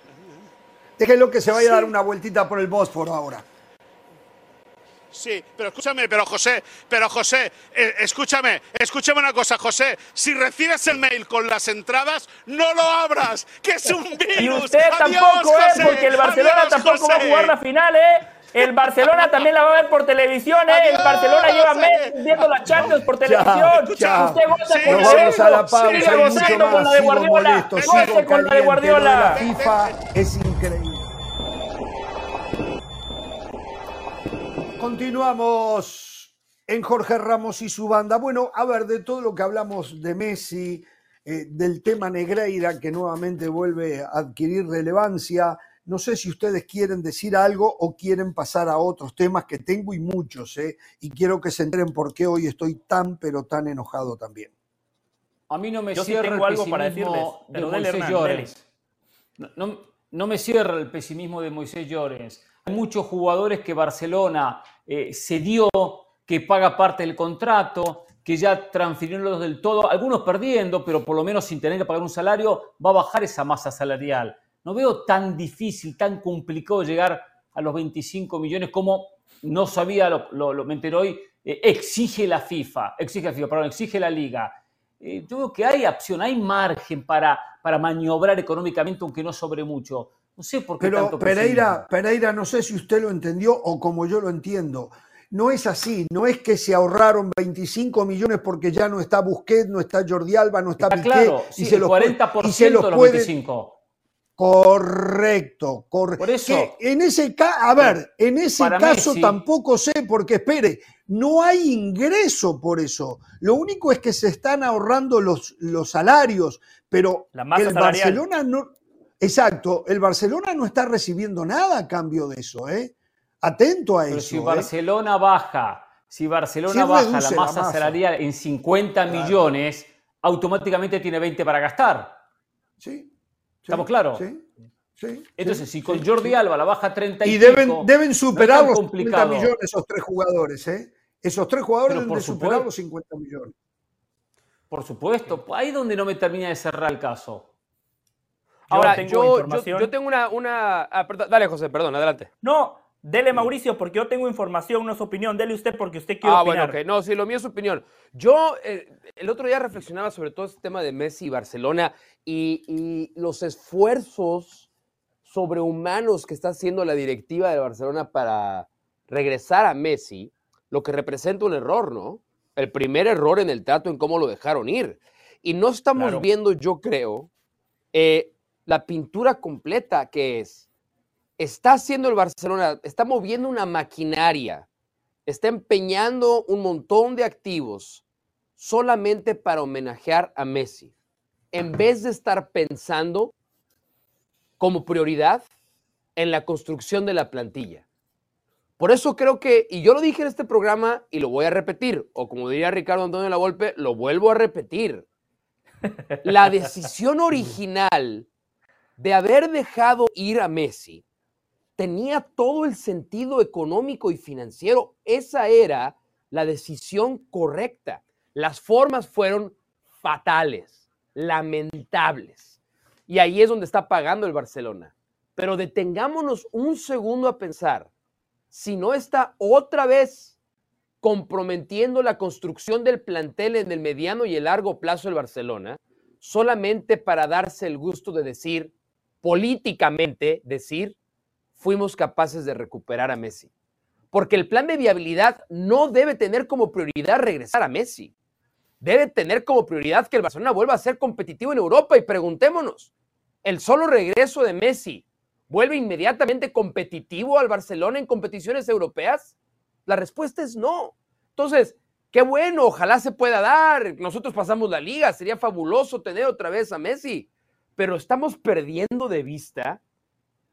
Déjenlo que se vaya a dar una vueltita por el Bósforo ahora. Sí, pero escúchame, pero José, pero José, eh, escúchame, escúchame una cosa, José. Si recibes el mail con las entradas, no lo abras, que es un virus. Y usted tampoco, es, ¿eh? porque el Barcelona tampoco va a jugar la final, ¿eh? El Barcelona también la va a ver por televisión, ¿eh? El Barcelona lleva meses viendo la Champions por televisión. Usted goza con Nos vamos a la pausa. Sigue gozando con la de Guardiola. Goce con la de Guardiola. La FIFA es Continuamos en Jorge Ramos y su banda. Bueno, a ver, de todo lo que hablamos de Messi, eh, del tema Negreira, que nuevamente vuelve a adquirir relevancia, no sé si ustedes quieren decir algo o quieren pasar a otros temas que tengo y muchos, ¿eh? y quiero que se enteren por qué hoy estoy tan, pero tan enojado también. A mí no me cierra el algo para decirles, de Moisés Llorens. No, no, me cierra el pesimismo de Moisés Llorens. Hay muchos jugadores que Barcelona eh, se dio, que paga parte del contrato, que ya transfirieron del todo, algunos perdiendo, pero por lo menos sin tener que pagar un salario, va a bajar esa masa salarial. No veo tan difícil, tan complicado llegar a los 25 millones como no sabía, lo, me enteré hoy, eh, exige la FIFA, exige la FIFA, perdón, exige la liga. Eh, yo veo que hay opción, hay margen para, para maniobrar económicamente, aunque no sobre mucho. No sé por qué Pero Pereira, Pereira, no sé si usted lo entendió o como yo lo entiendo. No es así, no es que se ahorraron 25 millones porque ya no está Busquets, no está Jordi Alba, no está, está claro, y se el 40% y se los de los 25. Correcto, correcto. Por eso. en ese caso, a ver, en ese caso tampoco sé, porque espere, no hay ingreso por eso. Lo único es que se están ahorrando los, los salarios, pero el Barcelona no, Exacto, el Barcelona no está recibiendo nada a cambio de eso, ¿eh? Atento a eso. Si ¿eh? Barcelona baja, si Barcelona baja la masa, salarial en 50 millones, automáticamente tiene 20 para gastar. Sí. ¿Estamos claros? Sí. Sí, Entonces, si con Jordi Alba la baja 30 y, y deben, deben superar los 50 millones esos tres jugadores, ¿eh? Esos tres jugadores deben superar los 50 millones. Por supuesto, ahí es donde no me termina de cerrar el caso. Ahora, yo, yo, tengo una... una ah, dale, José, perdón, adelante. No, dele, Mauricio, porque yo tengo información, no es opinión. Dele usted porque usted quiere ah, opinar. bueno, ok. No, sí, lo mío es opinión. Yo eh, el otro día reflexionaba sobre todo este tema de Messi y Barcelona y, y los esfuerzos sobrehumanos que está haciendo la directiva de Barcelona para regresar a Messi, lo que representa un error, ¿no? El primer error en el trato en cómo lo dejaron ir. Y no estamos viendo, yo creo, eh, la pintura completa que es. Está haciendo el Barcelona, está moviendo una maquinaria, está empeñando un montón de activos solamente para homenajear a Messi, en vez de estar pensando como prioridad en la construcción de la plantilla. Por eso creo que, y yo lo dije en este programa y lo voy a repetir, o como diría Ricardo Antonio La Volpe, lo vuelvo a repetir. La decisión original de haber dejado ir a Messi tenía todo el sentido económico y financiero. Esa era la decisión correcta. Las formas fueron fatales, lamentables. Y ahí es donde está pagando el Barcelona. Pero detengámonos un segundo a pensar, si no está otra vez comprometiendo la construcción del plantel en el mediano y el largo plazo del Barcelona, solamente para darse el gusto de decir, políticamente decir, fuimos capaces de recuperar a Messi. Porque el plan de viabilidad no debe tener como prioridad regresar a Messi. Debe tener como prioridad que el Barcelona vuelva a ser competitivo en Europa. Y preguntémonos, ¿el solo regreso de Messi vuelve inmediatamente competitivo al Barcelona en competiciones europeas? La respuesta es no. Entonces, qué bueno, ojalá se pueda dar. Nosotros pasamos la liga, sería fabuloso tener otra vez a Messi pero estamos perdiendo de vista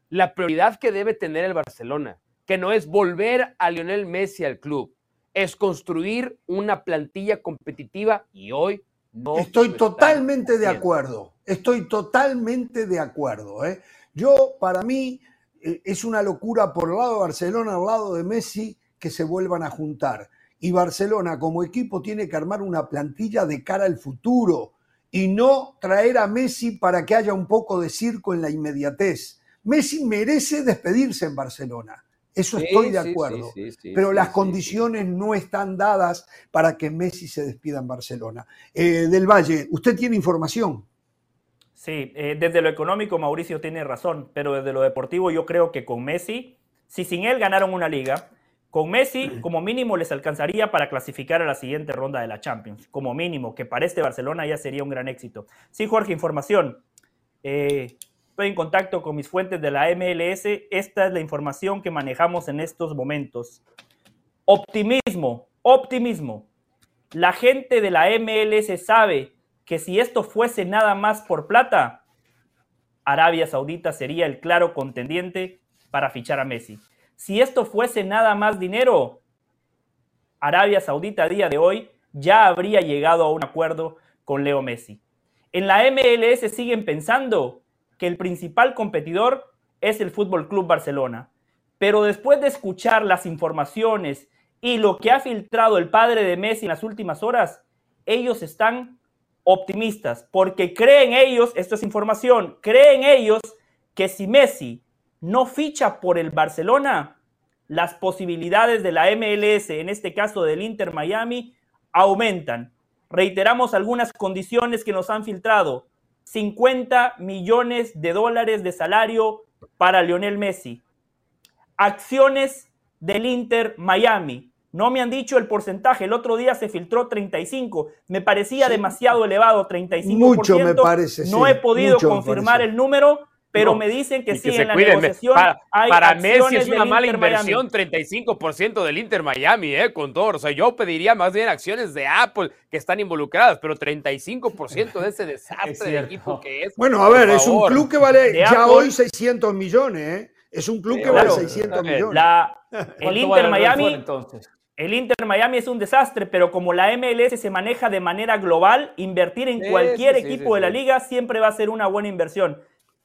la prioridad que debe tener el Barcelona, que no es volver a Lionel Messi al club, es construir una plantilla competitiva y hoy no. Estoy totalmente de acuerdo, estoy totalmente de acuerdo. ¿eh? Yo, para mí, eh, es una locura por el lado de Barcelona, al lado de Messi, que se vuelvan a juntar. Y Barcelona como equipo tiene que armar una plantilla de cara al futuro y no traer a Messi para que haya un poco de circo en la inmediatez. Messi merece despedirse en Barcelona. Eso estoy de acuerdo. pero las condiciones no están dadas para que Messi se despida en Barcelona. Eh, del Valle, ¿usted tiene información? Sí, eh, desde lo económico Mauricio tiene razón, pero desde lo deportivo yo creo que con Messi, si sin él ganaron una liga, con Messi como mínimo les alcanzaría para clasificar a la siguiente ronda de la Champions, como mínimo, que para este Barcelona ya sería un gran éxito. Sí, Jorge, información. Eh, Estoy en contacto con mis fuentes de la MLS. Esta es la información que manejamos en estos momentos. Optimismo, optimismo. La gente de la MLS sabe que si esto fuese nada más por plata, Arabia Saudita sería el claro contendiente para fichar a Messi. Si esto fuese nada más dinero, Arabia Saudita a día de hoy ya habría llegado a un acuerdo con Leo Messi. En la MLS siguen pensando que el principal competidor es el Fútbol Club Barcelona. Pero después de escuchar las informaciones y lo que ha filtrado el padre de Messi en las últimas horas, ellos están optimistas porque creen ellos, esto es información, creen ellos que si Messi no ficha por el Barcelona, las posibilidades de la MLS, en este caso del Inter Miami, aumentan. Reiteramos algunas condiciones que nos han filtrado. 50 millones de dólares de salario para Lionel Messi. Acciones del Inter Miami. No me han dicho el porcentaje. El otro día se filtró 35. Me parecía demasiado elevado, 35%. Mucho me parece. No he podido confirmar el número, pero me dicen que, sí, en la negociación para, Messi es una mala inversión, 35% del Inter Miami, eh, con todo. O sea, yo pediría más bien acciones de Apple que están involucradas, pero 35% de ese desastre de equipo que es. Bueno, a ver, es un club que vale ya hoy 600 millones, ¿eh? Es un club que vale 600 millones. el Inter Miami. Entonces? El Inter Miami es un desastre, pero como la MLS se maneja de manera global, invertir en cualquier equipo de la liga siempre va a ser una buena inversión.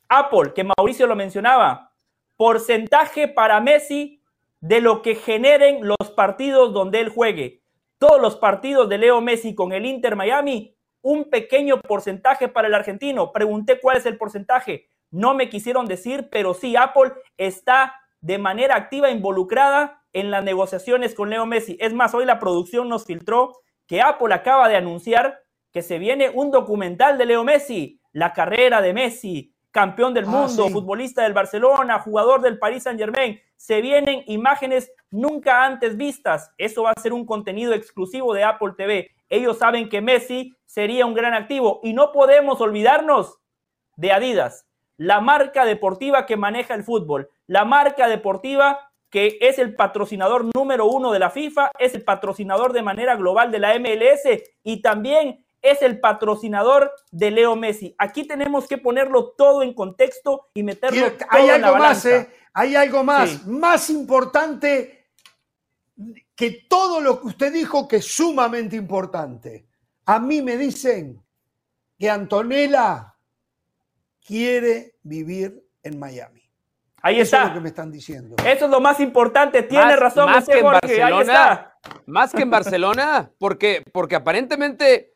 Apple, que Mauricio lo mencionaba, porcentaje para Messi de lo que generen los partidos donde él juegue. Todos los partidos de Leo Messi con el Inter Miami, un pequeño porcentaje para el argentino. Pregunté cuál es el porcentaje. No me quisieron decir, pero sí, Apple está de manera activa involucrada en las negociaciones con Leo Messi. Es más, hoy la producción nos filtró que Apple acaba de anunciar que se viene un documental de Leo Messi, la carrera de Messi, campeón del ah, mundo, futbolista del Barcelona, jugador del Paris Saint Germain. Se vienen imágenes nunca antes vistas. Eso va a ser un contenido exclusivo de Apple TV. Ellos saben que Messi sería un gran activo y no podemos olvidarnos de Adidas, la marca deportiva que maneja el fútbol, la marca deportiva que es el patrocinador número uno de la FIFA, es el patrocinador de manera global de la MLS y también es el patrocinador de Leo Messi. Aquí tenemos que ponerlo todo en contexto y meterlo todo hay en algo Más, ¿eh? Hay algo más, más importante que todo lo que usted dijo, que es sumamente importante. A mí me dicen que Antonella quiere vivir en Miami. Ahí está. Eso es lo que me están diciendo. Eso es lo más importante. Tiene razón, más que en Barcelona, Más que en Barcelona, porque, porque aparentemente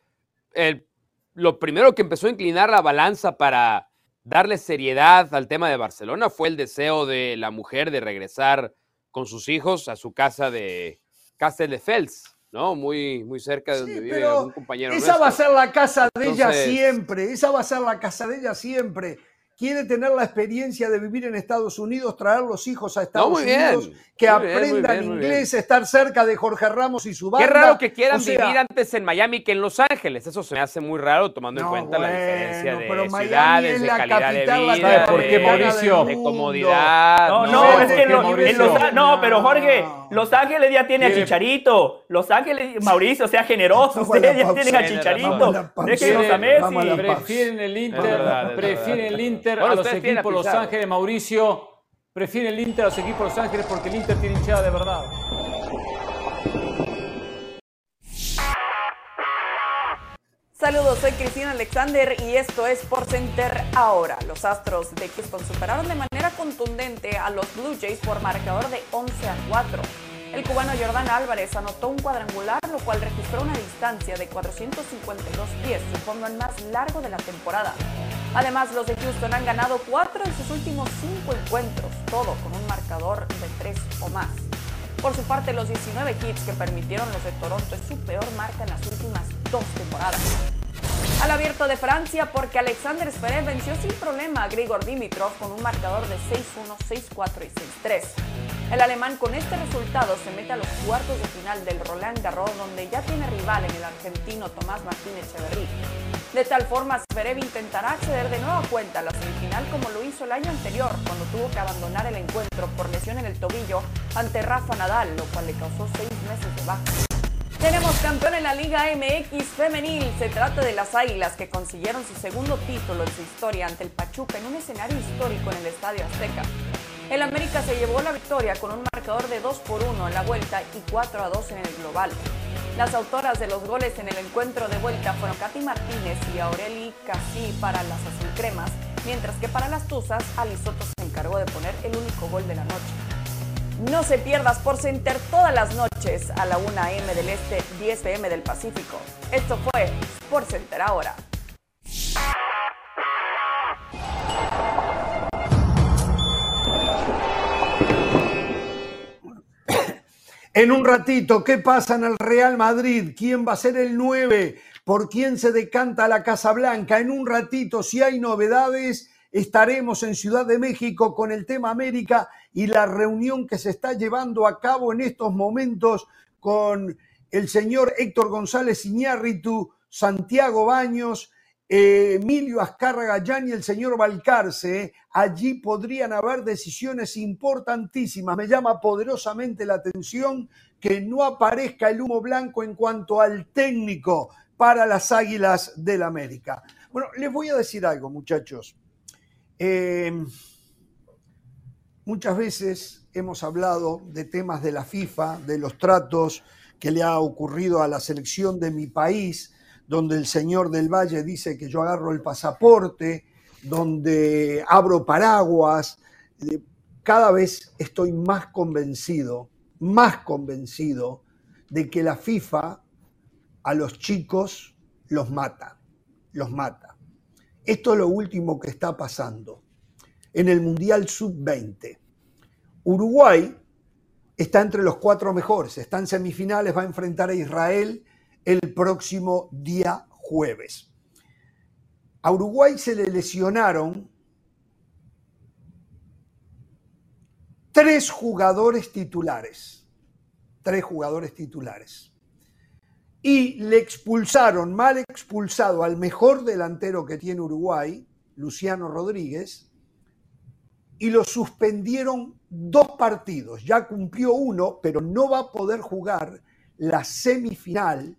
lo primero que empezó a inclinar la balanza para darle seriedad al tema de Barcelona fue el deseo de la mujer de regresar con sus hijos a su casa de Castelldefels, ¿no? Muy, muy cerca de donde vive un compañero. Esa va a ser la casa de ella siempre, esa va a ser la casa de ella siempre quiere tener la experiencia de vivir en Estados Unidos, traer los hijos a Estados Unidos, que aprendan inglés, estar cerca de Jorge Ramos y su banda. Qué raro que quieran vivir antes en Miami que en Los Ángeles. Eso se me hace muy raro tomando en cuenta la diferencia de pero ciudades, de calidad de vida, ¿Por qué, Mauricio? De comodidad. No, no, es que, no, pero Jorge, Los Ángeles ya tiene a Chicharito. Los Ángeles, Mauricio, sea generoso. Ustedes ya tienen a Chicharito. Déjenos a Messi. Prefieren el Inter, prefieren el Inter a los equipos Los Ángeles, Mauricio, prefiere el Inter a los equipos Los Ángeles porque el Inter tiene hinchada de verdad. Saludos, soy Cristina Alexander y esto es Por Center ahora. Los Astros de Houston superaron de manera contundente a los Blue Jays por marcador de 11 a 4. El cubano Jordan Álvarez anotó un cuadrangular, lo cual registró una distancia de 452 pies, su fondo más largo de la temporada. Además, los de Houston han ganado cuatro de sus últimos cinco encuentros, todo con un marcador de tres o más. Por su parte, los 19 hits que permitieron los de Toronto es su peor marca en las últimas dos temporadas. Al abierto de Francia, porque Alexander Zverev venció sin problema a Grigor Dimitrov con un marcador de 6-1, 6-4 y 6-3. El alemán con este resultado se mete a los cuartos de final del Roland Garros, donde ya tiene rival en el argentino Tomás Martín Echeverry. De tal forma, Zverev intentará acceder de nueva cuenta a la semifinal como lo hizo el año anterior, cuando tuvo que abandonar el encuentro por lesión en el tobillo ante Rafa Nadal, lo cual le causó seis meses de baja. Tenemos campeón en la Liga MX femenil. Se trata de las Águilas que consiguieron su segundo título en su historia ante el Pachuca en un escenario histórico en el Estadio Azteca. El América se llevó la victoria con un marcador de 2 por 1 en la vuelta y 4 a 2 en el global. Las autoras de los goles en el encuentro de vuelta fueron Katy Martínez y Aureli Casí para las azulcremas, mientras que para las Tuzas, Ali Soto se encargó de poner el único gol de la noche. No se pierdas por Center todas las noches a la 1 a.m. del Este, 10 p.m. del Pacífico. Esto fue Sport Center ahora. En un ratito, ¿qué pasa en el Real Madrid? ¿Quién va a ser el 9? ¿Por quién se decanta la Casa Blanca? En un ratito, si hay novedades, estaremos en Ciudad de México con el tema América y la reunión que se está llevando a cabo en estos momentos con el señor Héctor González Iñárritu, Santiago Baños, eh, Emilio Azcárraga Gallán y el señor Balcarce. Allí podrían haber decisiones importantísimas. Me llama poderosamente la atención que no aparezca el humo blanco en cuanto al técnico para las Águilas del América. Bueno, les voy a decir algo, muchachos. Eh, muchas veces hemos hablado de temas de la FIFA, de los tratos que le ha ocurrido a la selección de mi país, donde el señor del Valle dice que yo agarro el pasaporte, donde abro paraguas. Eh, cada vez estoy más convencido, más convencido de que la FIFA a los chicos los mata, los mata. Esto es lo último que está pasando. En el Mundial Sub-20, Uruguay está entre los cuatro mejores, está en semifinales, va a enfrentar a Israel el próximo día jueves. A Uruguay se le lesionaron tres jugadores titulares, tres jugadores titulares. Y le expulsaron, mal expulsado al mejor delantero que tiene Uruguay, Luciano Rodríguez, y lo suspendieron dos partidos. Ya cumplió uno, pero no va a poder jugar la semifinal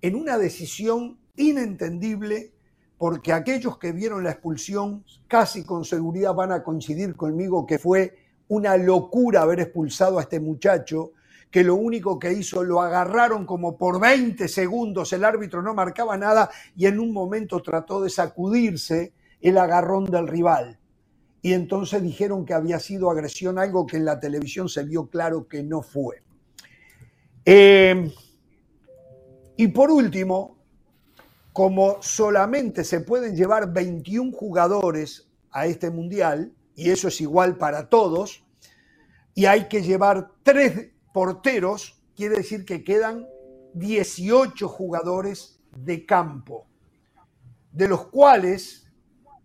en una decisión inentendible porque aquellos que vieron la expulsión casi con seguridad van a coincidir conmigo que fue una locura haber expulsado a este muchacho, que lo único que hizo lo agarraron como por 20 segundos, el árbitro no marcaba nada y en un momento trató de sacudirse el agarrón del rival. Y entonces dijeron que había sido agresión, algo que en la televisión se vio claro que no fue. Eh, y por último, como solamente se pueden llevar 21 jugadores a este mundial, y eso es igual para todos, y hay que llevar tres porteros, quiere decir que quedan 18 jugadores de campo, de los cuales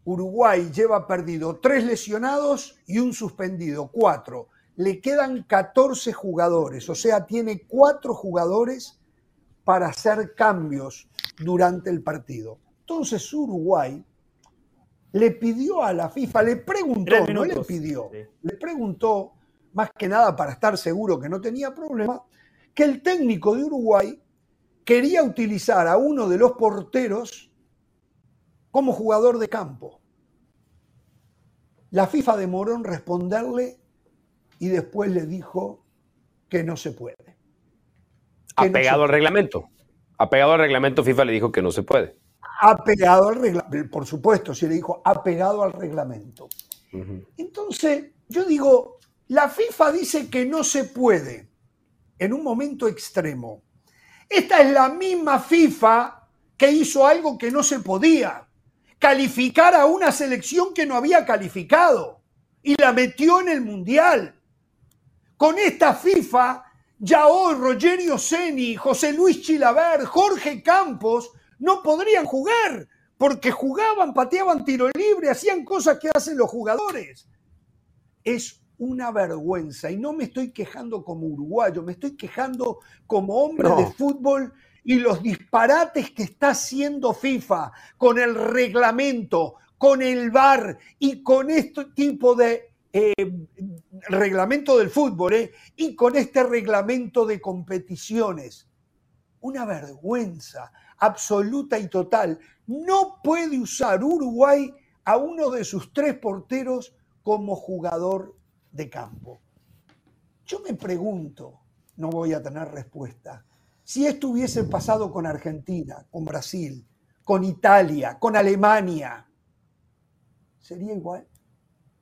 Uruguay lleva perdido tres lesionados y un suspendido, cuatro. Le quedan 14 jugadores, o sea, tiene cuatro jugadores para hacer cambios durante el partido. Entonces Uruguay le pidió a la FIFA, le preguntó, no le pidió, le preguntó, más que nada para estar seguro que no tenía problema, que el técnico de Uruguay quería utilizar a uno de los porteros como jugador de campo. La FIFA demoró en responderle y después le dijo que no se puede. Apegado al reglamento. Apegado al reglamento, FIFA le dijo que no se puede. Apegado al reglamento, por supuesto, si le dijo apegado al reglamento. Entonces, yo digo, la FIFA dice que no se puede en un momento extremo. Esta es la misma FIFA que hizo algo que no se podía, calificar a una selección que no había calificado y la metió en el Mundial. Con esta FIFA, ya hoy Rogerio Seni, José Luis Chilaver, Jorge Campos no podrían jugar porque jugaban, pateaban tiro libre, hacían cosas que hacen los jugadores. Es una vergüenza y no me estoy quejando como uruguayo, me estoy quejando como hombre de fútbol y los disparates que está haciendo FIFA con el reglamento, con el VAR y con este tipo de eh, reglamento del fútbol eh, y con este reglamento de competiciones. Una vergüenza absoluta y total. No puede usar Uruguay a uno de sus tres porteros como jugador de campo. Yo me pregunto, no voy a tener respuesta, si esto hubiese pasado con Argentina, con Brasil, con Italia, con Alemania, ¿sería igual?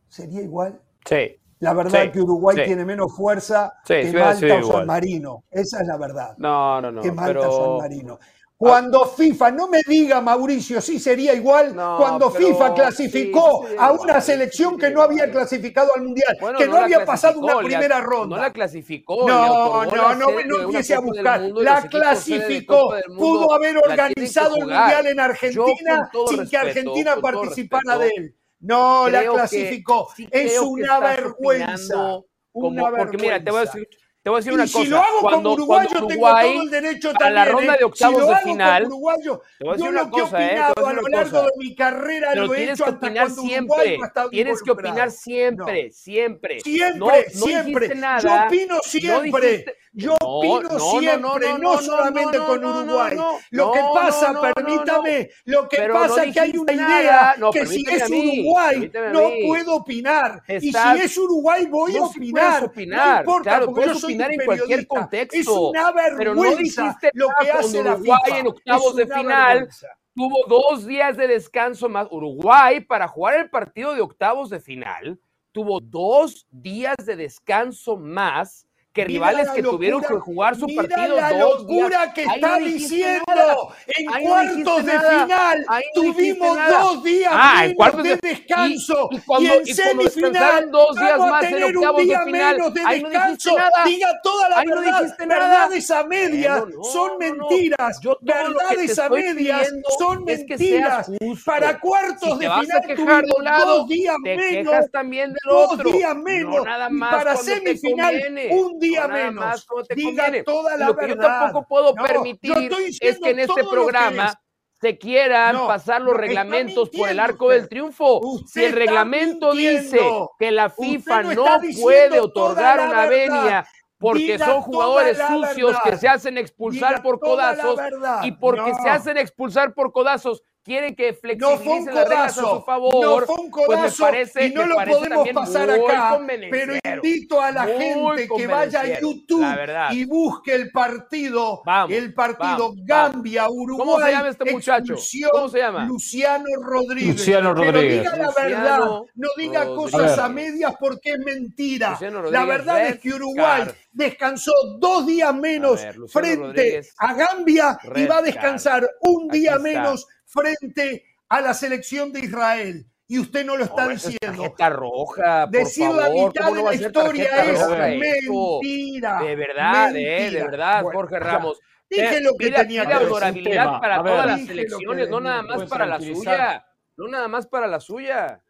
¿Sería igual? Sí. La verdad es que Uruguay tiene menos fuerza que Malta o San Marino. Esa es la verdad. No, no, no. Que Malta o San Marino. Cuando FIFA, no me diga Mauricio, sí sería igual, cuando FIFA clasificó a una selección que no había clasificado al Mundial, que no, había pasado una primera ronda. No la clasificó. No, no, no, no empiece a buscar. La clasificó. Pudo haber organizado el Mundial en Argentina sin que Argentina participara de él. No, la clasificó. es una vergüenza. Una vergüenza. Porque mira, te voy a decir te voy a decir una cosa. Si lo hago cuando, como uruguayo, cuando Uruguay, tengo todo el derecho a la ronda ¿eh? de octavos si de final. Uruguayo, te voy a decir una cosa, ¿eh? Te voy a, a lo largo de mi carrera Pero lo he hecho que opinar siempre. Tienes que opinar siempre, siempre. Siempre, no, no siempre. Nada, Yo opino siempre. Yo opino siempre, no, solamente con Uruguay. Lo que pasa, permítame, lo que pasa es que hay una idea que si es Uruguay no puedo opinar. Y si es Uruguay voy a opinar. No importa, porque yo soy opinar en cualquier contexto. Es una vergüenza lo que hace la Uruguay en octavos de final. Tuvo dos días de descanso más. Uruguay, para jugar el partido de octavos de final, tuvo dos días de descanso más que rivales que tuvieron que jugar su mira partido la dos locura días. que está no diciendo. Nada. En Ahí cuartos no de nada. final tuvimos dos días ah, menos de, descanso. Y, y, cuando, y en semifinal dos días vamos más a tener en octavos un día de final. menos de Ahí descanso. No nada. Diga toda la Ahí verdad. Verdades a medias no, no, son mentiras. Yo Verdades a medias son mentiras. Para cuartos de final tuvimos dos días menos. quejas también del Dos días menos. Para semifinal un día No nada menos. más cuando te Diga conviene. toda la Lo que yo tampoco puedo No, permitir es que en este programa se quieran No, pasar los reglamentos por el arco usted. del triunfo. Usted si el reglamento dice que la FIFA no puede otorgar una venia porque Diga son jugadores sucios verdad. que se hacen expulsar Diga por codazos y porque No. se hacen expulsar por codazos quieren que No fue un flexibilicen las reglas a codazo, su favor. no fue un pues me codazo parece, y no me lo podemos pasar acá, pero invito a la gente que vaya a YouTube y busque el partido, Vamos, el partido vamos, Gambia, Uruguay. ¿Cómo se llama este muchacho? ¿Cómo se llama? Luciano Rodríguez. Luciano Pero Rodríguez. diga la Luciano verdad, no diga Rodríguez. cosas a medias porque es mentira. La verdad es que Uruguay descansó dos días menos A ver, Luciano frente Rodríguez, a Gambia y va a descansar un día menos frente a la selección de Israel. Y usted no lo está No, es diciendo. tarjeta roja, por Decir la mitad ¿Cómo de la historia es roja mentira. De verdad, eh, de verdad, Bueno, Jorge ya. Ramos. Dije lo que tenía que decir. honorabilidad Tema. para ver. todas las selecciones, no nada más para la suya. No nada más para la suya.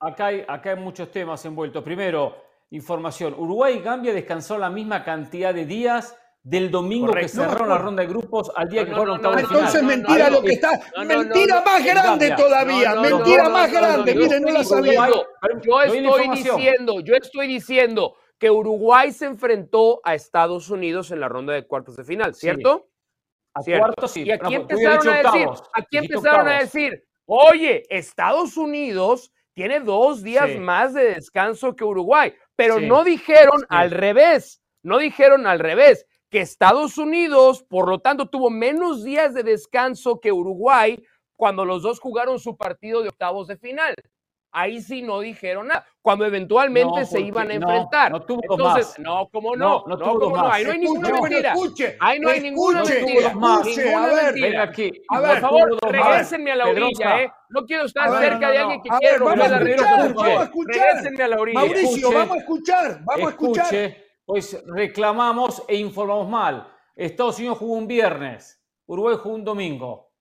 Acá hay, acá hay muchos temas envueltos. Primero, información. Uruguay y Gambia descansó la misma cantidad de días del domingo Correcto. que cerraron No, la ronda de grupos al día No, que fueron no, Entonces final. mentira lo que está, no, no, mentira no, más grande todavía, No, no, no, mentira no, más no, no, grande, yo miren, no la estoy sabía. Yo estoy diciendo, yo estoy diciendo que Uruguay se enfrentó a Estados Unidos en la ronda de cuartos de final, Sí. ¿cierto? A Cierto. cuartos sí. Y aquí empezaron a decir, octavos. aquí empezaron a decir, oye, Estados Unidos tiene dos días más de descanso que Uruguay, pero no dijeron al revés, no dijeron al revés, que Estados Unidos, por lo tanto, tuvo menos días de descanso que Uruguay cuando los dos jugaron su partido de octavos de final ahí sí no dijeron nada, cuando eventualmente se iban a enfrentar. No, tuvo Entonces, más. no, ¿cómo no? No, no, ¿cómo no? Ahí no hay ninguna mentira. Escuche, ahí no hay ninguna mentira. Escuche, a ver, venga aquí. A ver, por favor, regrésenme a la orilla, ¿eh? No quiero estar cerca de alguien que quiera romper la regla. Regrésenme a la orilla. Mauricio, vamos a escuchar, vamos a escuchar. Pues reclamamos e informamos mal. Estados Unidos jugó un viernes, Uruguay jugó un domingo.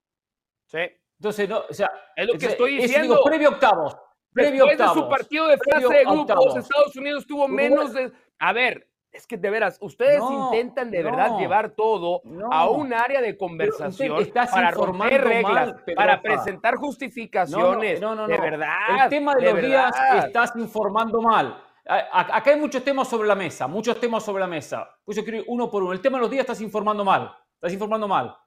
Sí. Entonces, no, o sea, es lo que estoy diciendo. previo octavos. Después de su partido de fase de grupos, Estados Unidos tuvo menos de. A ver, es que de veras, ustedes intentan de verdad llevar todo a un área de conversación para romper reglas, para presentar justificaciones. No, no, no, De verdad. El tema de, los días estás informando mal. Acá hay muchos temas sobre la mesa, muchos temas sobre la mesa. Pues yo quiero ir uno por uno. El tema de los días estás informando mal. Estás informando mal. O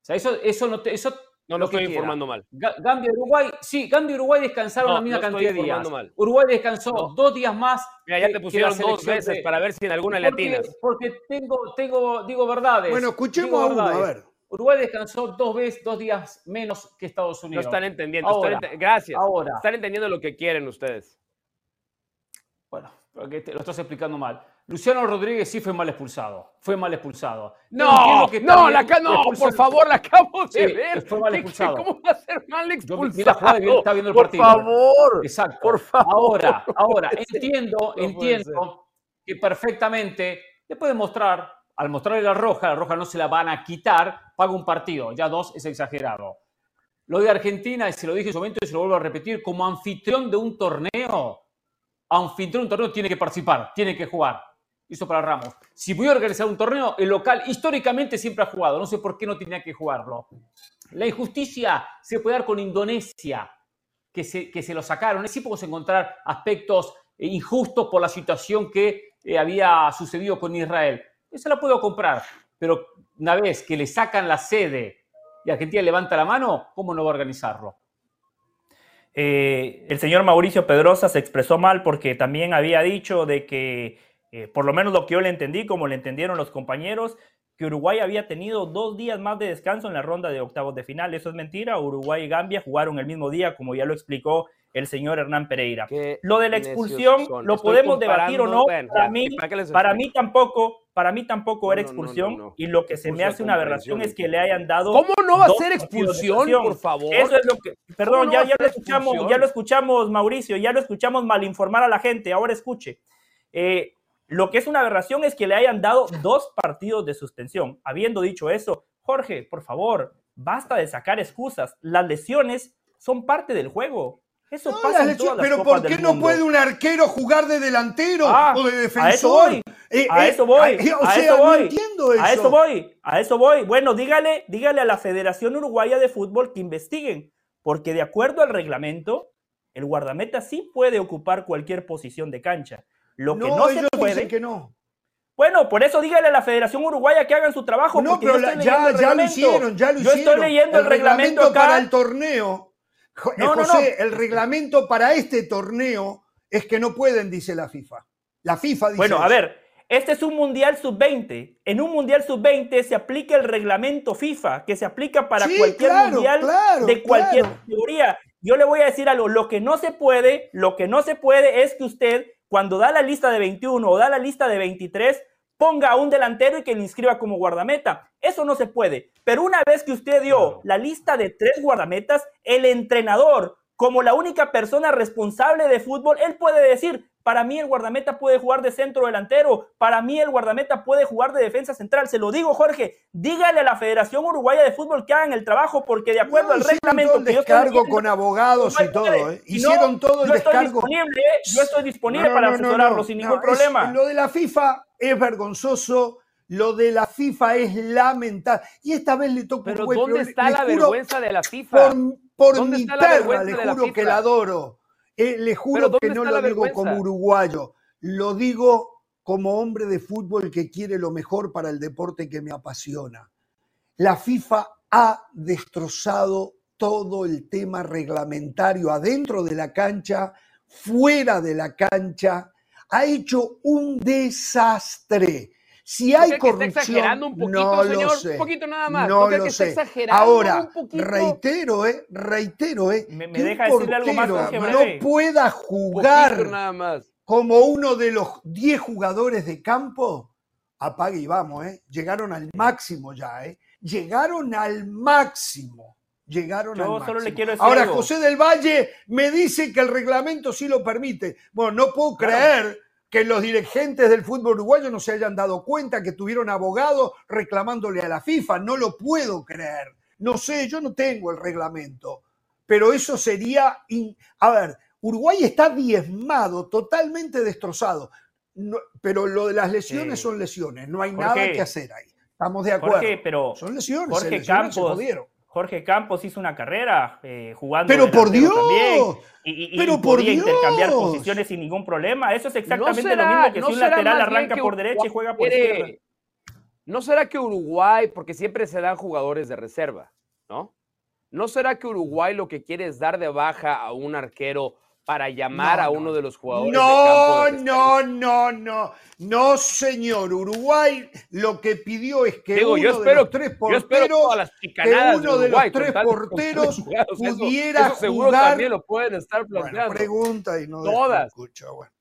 sea, eso, eso, no eso no, lo estoy informando mal. Gambia, Uruguay, sí, Gambia y Uruguay descansaron la misma cantidad de días. Mal. Uruguay descansó dos días más. Mira, ya te pusieron dos veces para ver si en alguna le atinas. Porque tengo, tengo, digo verdades. Bueno, escuchemos a uno, a ver. Uruguay descansó dos veces, dos días menos que Estados Unidos. No están entendiendo. gracias. Ahora. Están entendiendo lo que quieren ustedes. Bueno, porque lo estás explicando mal. Luciano Rodríguez sí fue mal expulsado. Fue mal expulsado. No, no, la, no, por favor, la acabo de ver. Fue mal expulsado. ¿Cómo va a ser mal expulsado? Jugada, está viendo el partido. Por favor. Exacto. Por favor. Ahora, ahora, entiendo, entiendo que perfectamente le puede mostrar, al mostrarle la roja, la roja no se la van a quitar, paga un partido. Ya dos es exagerado. Lo de Argentina, y se lo dije en su momento y se lo vuelvo a repetir, como anfitrión de un torneo, anfitrión de un torneo tiene que participar, tiene que jugar hizo para Ramos. Si voy a organizar un torneo, el local históricamente siempre ha jugado. No sé por qué no tenía que jugarlo. La injusticia se puede dar con Indonesia, que se, que se lo sacaron. Sí podemos encontrar aspectos injustos por la situación que eh, había sucedido con Israel. Esa la puedo comprar. Pero una vez que le sacan la sede y Argentina levanta la mano, ¿cómo no va a organizarlo? Eh, el señor Mauricio Pedrosa se expresó mal porque también había dicho de que eh, por lo menos lo que yo le entendí, como le entendieron los compañeros, que Uruguay había tenido dos días más de descanso en la ronda de octavos de final. Eso es mentira. Uruguay y Gambia jugaron el mismo día, como ya lo explicó el señor Hernán Pereira. Lo de la expulsión lo podemos debatir o no. para, mí, para mí tampoco, para mí tampoco era expulsión. y lo que se me hace una aberración es que le hayan dado. ¿Cómo no va a ser expulsión, por favor? Eso es lo que. Perdón, ya, ya lo escuchamos, ya lo escuchamos, Mauricio, ya lo escuchamos mal informar a la gente. Ahora escuche. Eh, lo que es una aberración es que le hayan dado dos partidos de suspensión. Habiendo dicho eso, Jorge, por favor, basta de sacar excusas. Las lesiones son parte del juego. Eso pasa en todas las Pero ¿por qué no puede un arquero jugar de delantero ah, o de defensor? A eso voy. A eso voy. A eso voy. A eso voy. Bueno, dígale, dígale a la Federación Uruguaya de Fútbol que investiguen, porque de acuerdo al reglamento, el guardameta sí puede ocupar cualquier posición de cancha. Lo que no, se puede. que no. Bueno, por eso dígale a la Federación Uruguaya que hagan su trabajo. No, pero ya, ya lo hicieron, ya lo hicieron. Yo estoy leyendo el, reglamento, para el torneo. No, no, no. el reglamento para este torneo es que no pueden, dice la FIFA. La FIFA dice. Bueno, a ver, este es un Mundial Sub-20. En un Mundial Sub-20 se aplica el reglamento FIFA, que se aplica para cualquier Mundial de cualquier categoría. Yo le voy a decir algo, lo que no se puede, lo que no se puede es que usted cuando da la lista de 21 o da la lista de 23, ponga a un delantero y que lo inscriba como guardameta. Eso no se puede. Pero una vez que usted dio la lista de tres guardametas, el entrenador, como la única persona responsable de fútbol, él puede decir, para mí el guardameta puede jugar de centro delantero. Para mí el guardameta puede jugar de defensa central. Se lo digo, Jorge. Dígale a la Federación Uruguaya de Fútbol que hagan el trabajo porque de acuerdo al reglamento... Todo el descargo con abogados y todo. ¿eh? Hicieron todo el yo descargo. Estoy disponible, ¿eh? Yo estoy disponible para asesorarlo sin ningún problema. lo de la FIFA es vergonzoso. Lo de la FIFA es lamentable. Y esta vez le toca Pero ¿dónde está la vergüenza de la FIFA? Por, mi perra, le juro que la adoro. Eh, le juro que no lo digo como uruguayo, lo digo como hombre de fútbol que quiere lo mejor para el deporte que me apasiona. La FIFA ha destrozado todo el tema reglamentario adentro de la cancha, fuera de la cancha, ha hecho un desastre. Si hay corrupción, exagerando un poquito, no señor? lo sé. Un poquito nada más. No ¿No cree lo que está sé. exagerando Ahora, un poquito? reitero, eh, reitero, eh, Me- me que un deja decirle algo más, Jorge no pueda jugar nada más. como uno de los 10 jugadores de campo, apague y vamos, ¿eh? Llegaron al máximo ya, ¿eh? Llegaron al máximo. Llegaron Yo al solo máximo. le quiero decir Ahora, algo. José del Valle me dice que el reglamento sí lo permite. Bueno, no puedo creer que los dirigentes del fútbol uruguayo no se hayan dado cuenta que tuvieron abogados reclamándole a la FIFA. No lo puedo creer. No sé, yo no tengo el reglamento. Pero eso sería... in- A ver, Uruguay está diezmado, totalmente destrozado. No- pero lo de las lesiones Sí. son lesiones. No hay Jorge. nada que hacer ahí. Estamos de acuerdo. Jorge, pero son lesiones. Jorge se se Campos, jodieron. Jorge Campos hizo una carrera eh, jugando. Pero por Dios, también, y, y- y pero por podía intercambiar posiciones sin ningún problema. Eso es exactamente será- lo mismo que no si un será lateral arranca que por derecha y Uruguay juega por quiere- izquierda. ¿No será que Uruguay, porque siempre se dan jugadores de reserva, ¿no? ¿No será que Uruguay lo que quiere es dar de baja a un arquero para llamar No, a no, uno de los jugadores de No, campo? de no, no, no. No, señor. Uruguay lo que pidió es que Digo, uno yo de los tres porteros las que uno de los tres porteros. Eso- pudiera eso seguro jugar- también lo pueden estar Bueno, planteando. pregunta y no Todas. escucho. Bueno.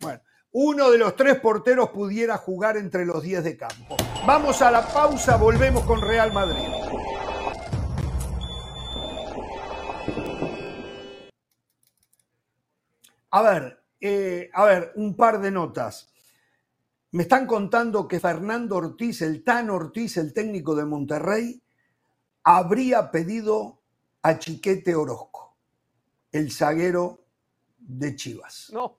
Bueno, uno de los tres porteros pudiera jugar entre los 10 de campo. Vamos a la pausa, volvemos con Real Madrid. A ver, eh, a ver, un par de notas. Me están contando que Fernando Ortiz, el Tan Ortiz, el técnico de Monterrey, habría pedido a Chiquete Orozco, el zaguero de Chivas. No.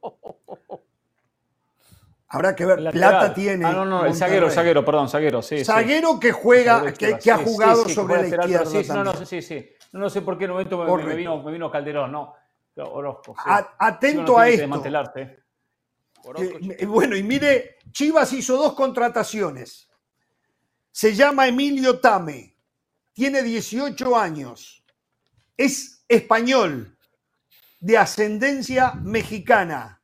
Habrá que ver, Lateral. plata tiene. Ah, no, no, el zaguero, zaguero, perdón, zaguero, sí. sí. Zaguero que juega, que, ha sí, sí, jugado sí, sobre la izquierda. sí, no, no, sí, sí. No, no sé por qué en un momento me, vino, me vino Calderón, no. Orozco. sí. A- atento a esto. Orozco, eh, bueno, y mire, Chivas hizo dos contrataciones. Se llama Emilio Tame, tiene 18 años, es español, de ascendencia mexicana,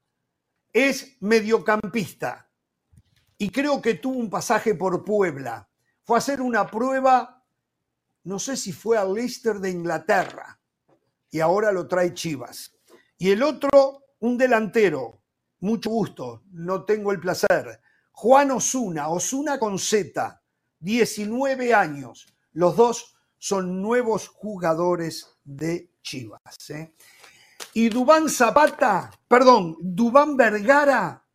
es mediocampista y creo que tuvo un pasaje por Puebla. Fue a hacer una prueba, no sé si fue al Leicester de Inglaterra, y ahora lo trae Chivas. Y el otro, un delantero, mucho gusto, no tengo el placer. Juan Osuna, Osuna con Z, 19 años. Los dos son nuevos jugadores de Chivas. ¿eh? Y Dubán Zapata, perdón, Dubán Vergara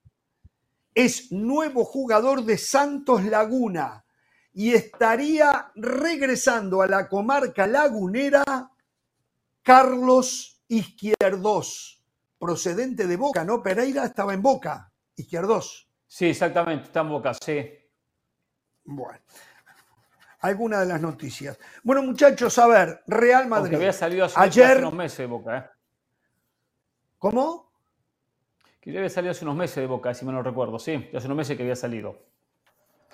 es nuevo jugador de Santos Laguna y estaría regresando a la comarca lagunera Carlos Izquierdos, procedente de Boca, ¿no? Pereira estaba en Boca, Izquierdos. Sí, exactamente, está en boca, sí. Bueno, alguna de las noticias. Bueno, muchachos, a ver, Real Aunque Madrid. había salido hace, Ayer- hace unos meses de boca, ¿eh? ¿Cómo? Que ya había salido hace unos meses de boca, si me no recuerdo, sí. Hace unos meses que había salido.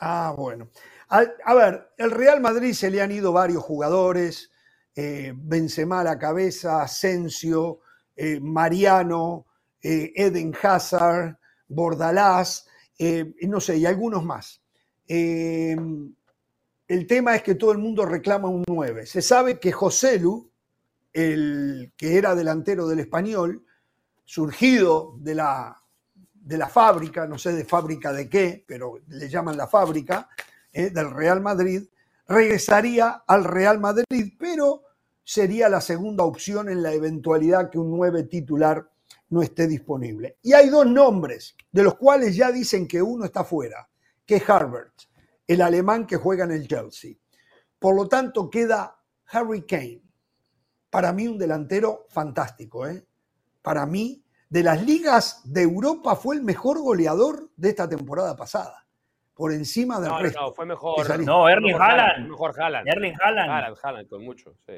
Ah, bueno. A, a ver, el Real Madrid se le han ido varios jugadores, eh, Benzema a la cabeza, Asensio, eh, Mariano, eh, Eden Hazard, Bordalás, eh, no sé, y algunos más. El tema es que todo el mundo reclama un 9. Se sabe que Joselu, el que era delantero del español, surgido de la, de la fábrica, no sé de fábrica de qué, pero le llaman la fábrica, del Real Madrid, regresaría al Real Madrid, pero sería la segunda opción en la eventualidad que un 9 titular no esté disponible. Y hay dos nombres, de los cuales ya dicen que uno está fuera, que es Harbert, el alemán que juega en el Chelsea. Por lo tanto, queda Harry Kane. Para mí un delantero fantástico, ¿eh? Para mí, de las ligas de Europa fue el mejor goleador de esta temporada pasada, por encima del No, no, resto. no, fue que mejor. No, Erling Mejor Haaland, Haaland. Mejor Haaland. Erling Haaland. Haaland, Haaland, con mucho, sí.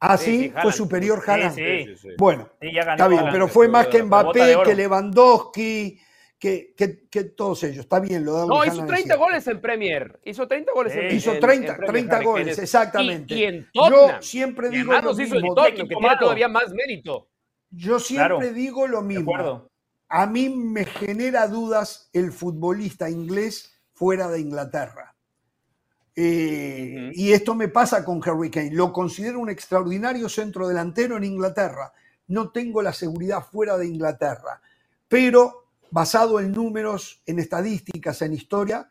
Ah, Sí, sí, sí, fue Haaland. superior Haaland. sí. sí, sí. Bueno, Sí, ya ganó está bien, Haaland. pero fue más que Mbappé, que Lewandowski, que, que, todos ellos. Está bien, lo No, hizo 30 goles en Premier. Hizo 30 goles en, Hizo 30, 30 goles, exactamente. Y, en Tottenham. Yo siempre digo lo mismo. Hizo Tottenham, que tiene todavía más mérito. Yo siempre digo lo mismo. A mí me genera dudas el futbolista inglés fuera de Inglaterra. Eh, y esto me pasa con Harry Kane. Lo considero un extraordinario centro delantero en Inglaterra. No tengo la seguridad fuera de Inglaterra. Pero basado en números, en estadísticas, en historia,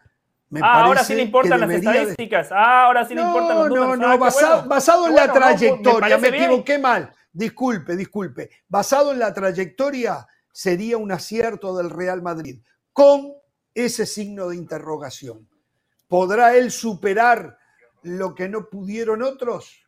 me ah, ahora sí le importan las estadísticas. Ah, ahora sí le importan los números. No, no, no, basado, en la trayectoria. me, equivoqué mal. Disculpe, disculpe. Basado en la trayectoria, sería un acierto del Real Madrid. Con ese signo de interrogación. ¿Podrá él superar lo que no pudieron otros?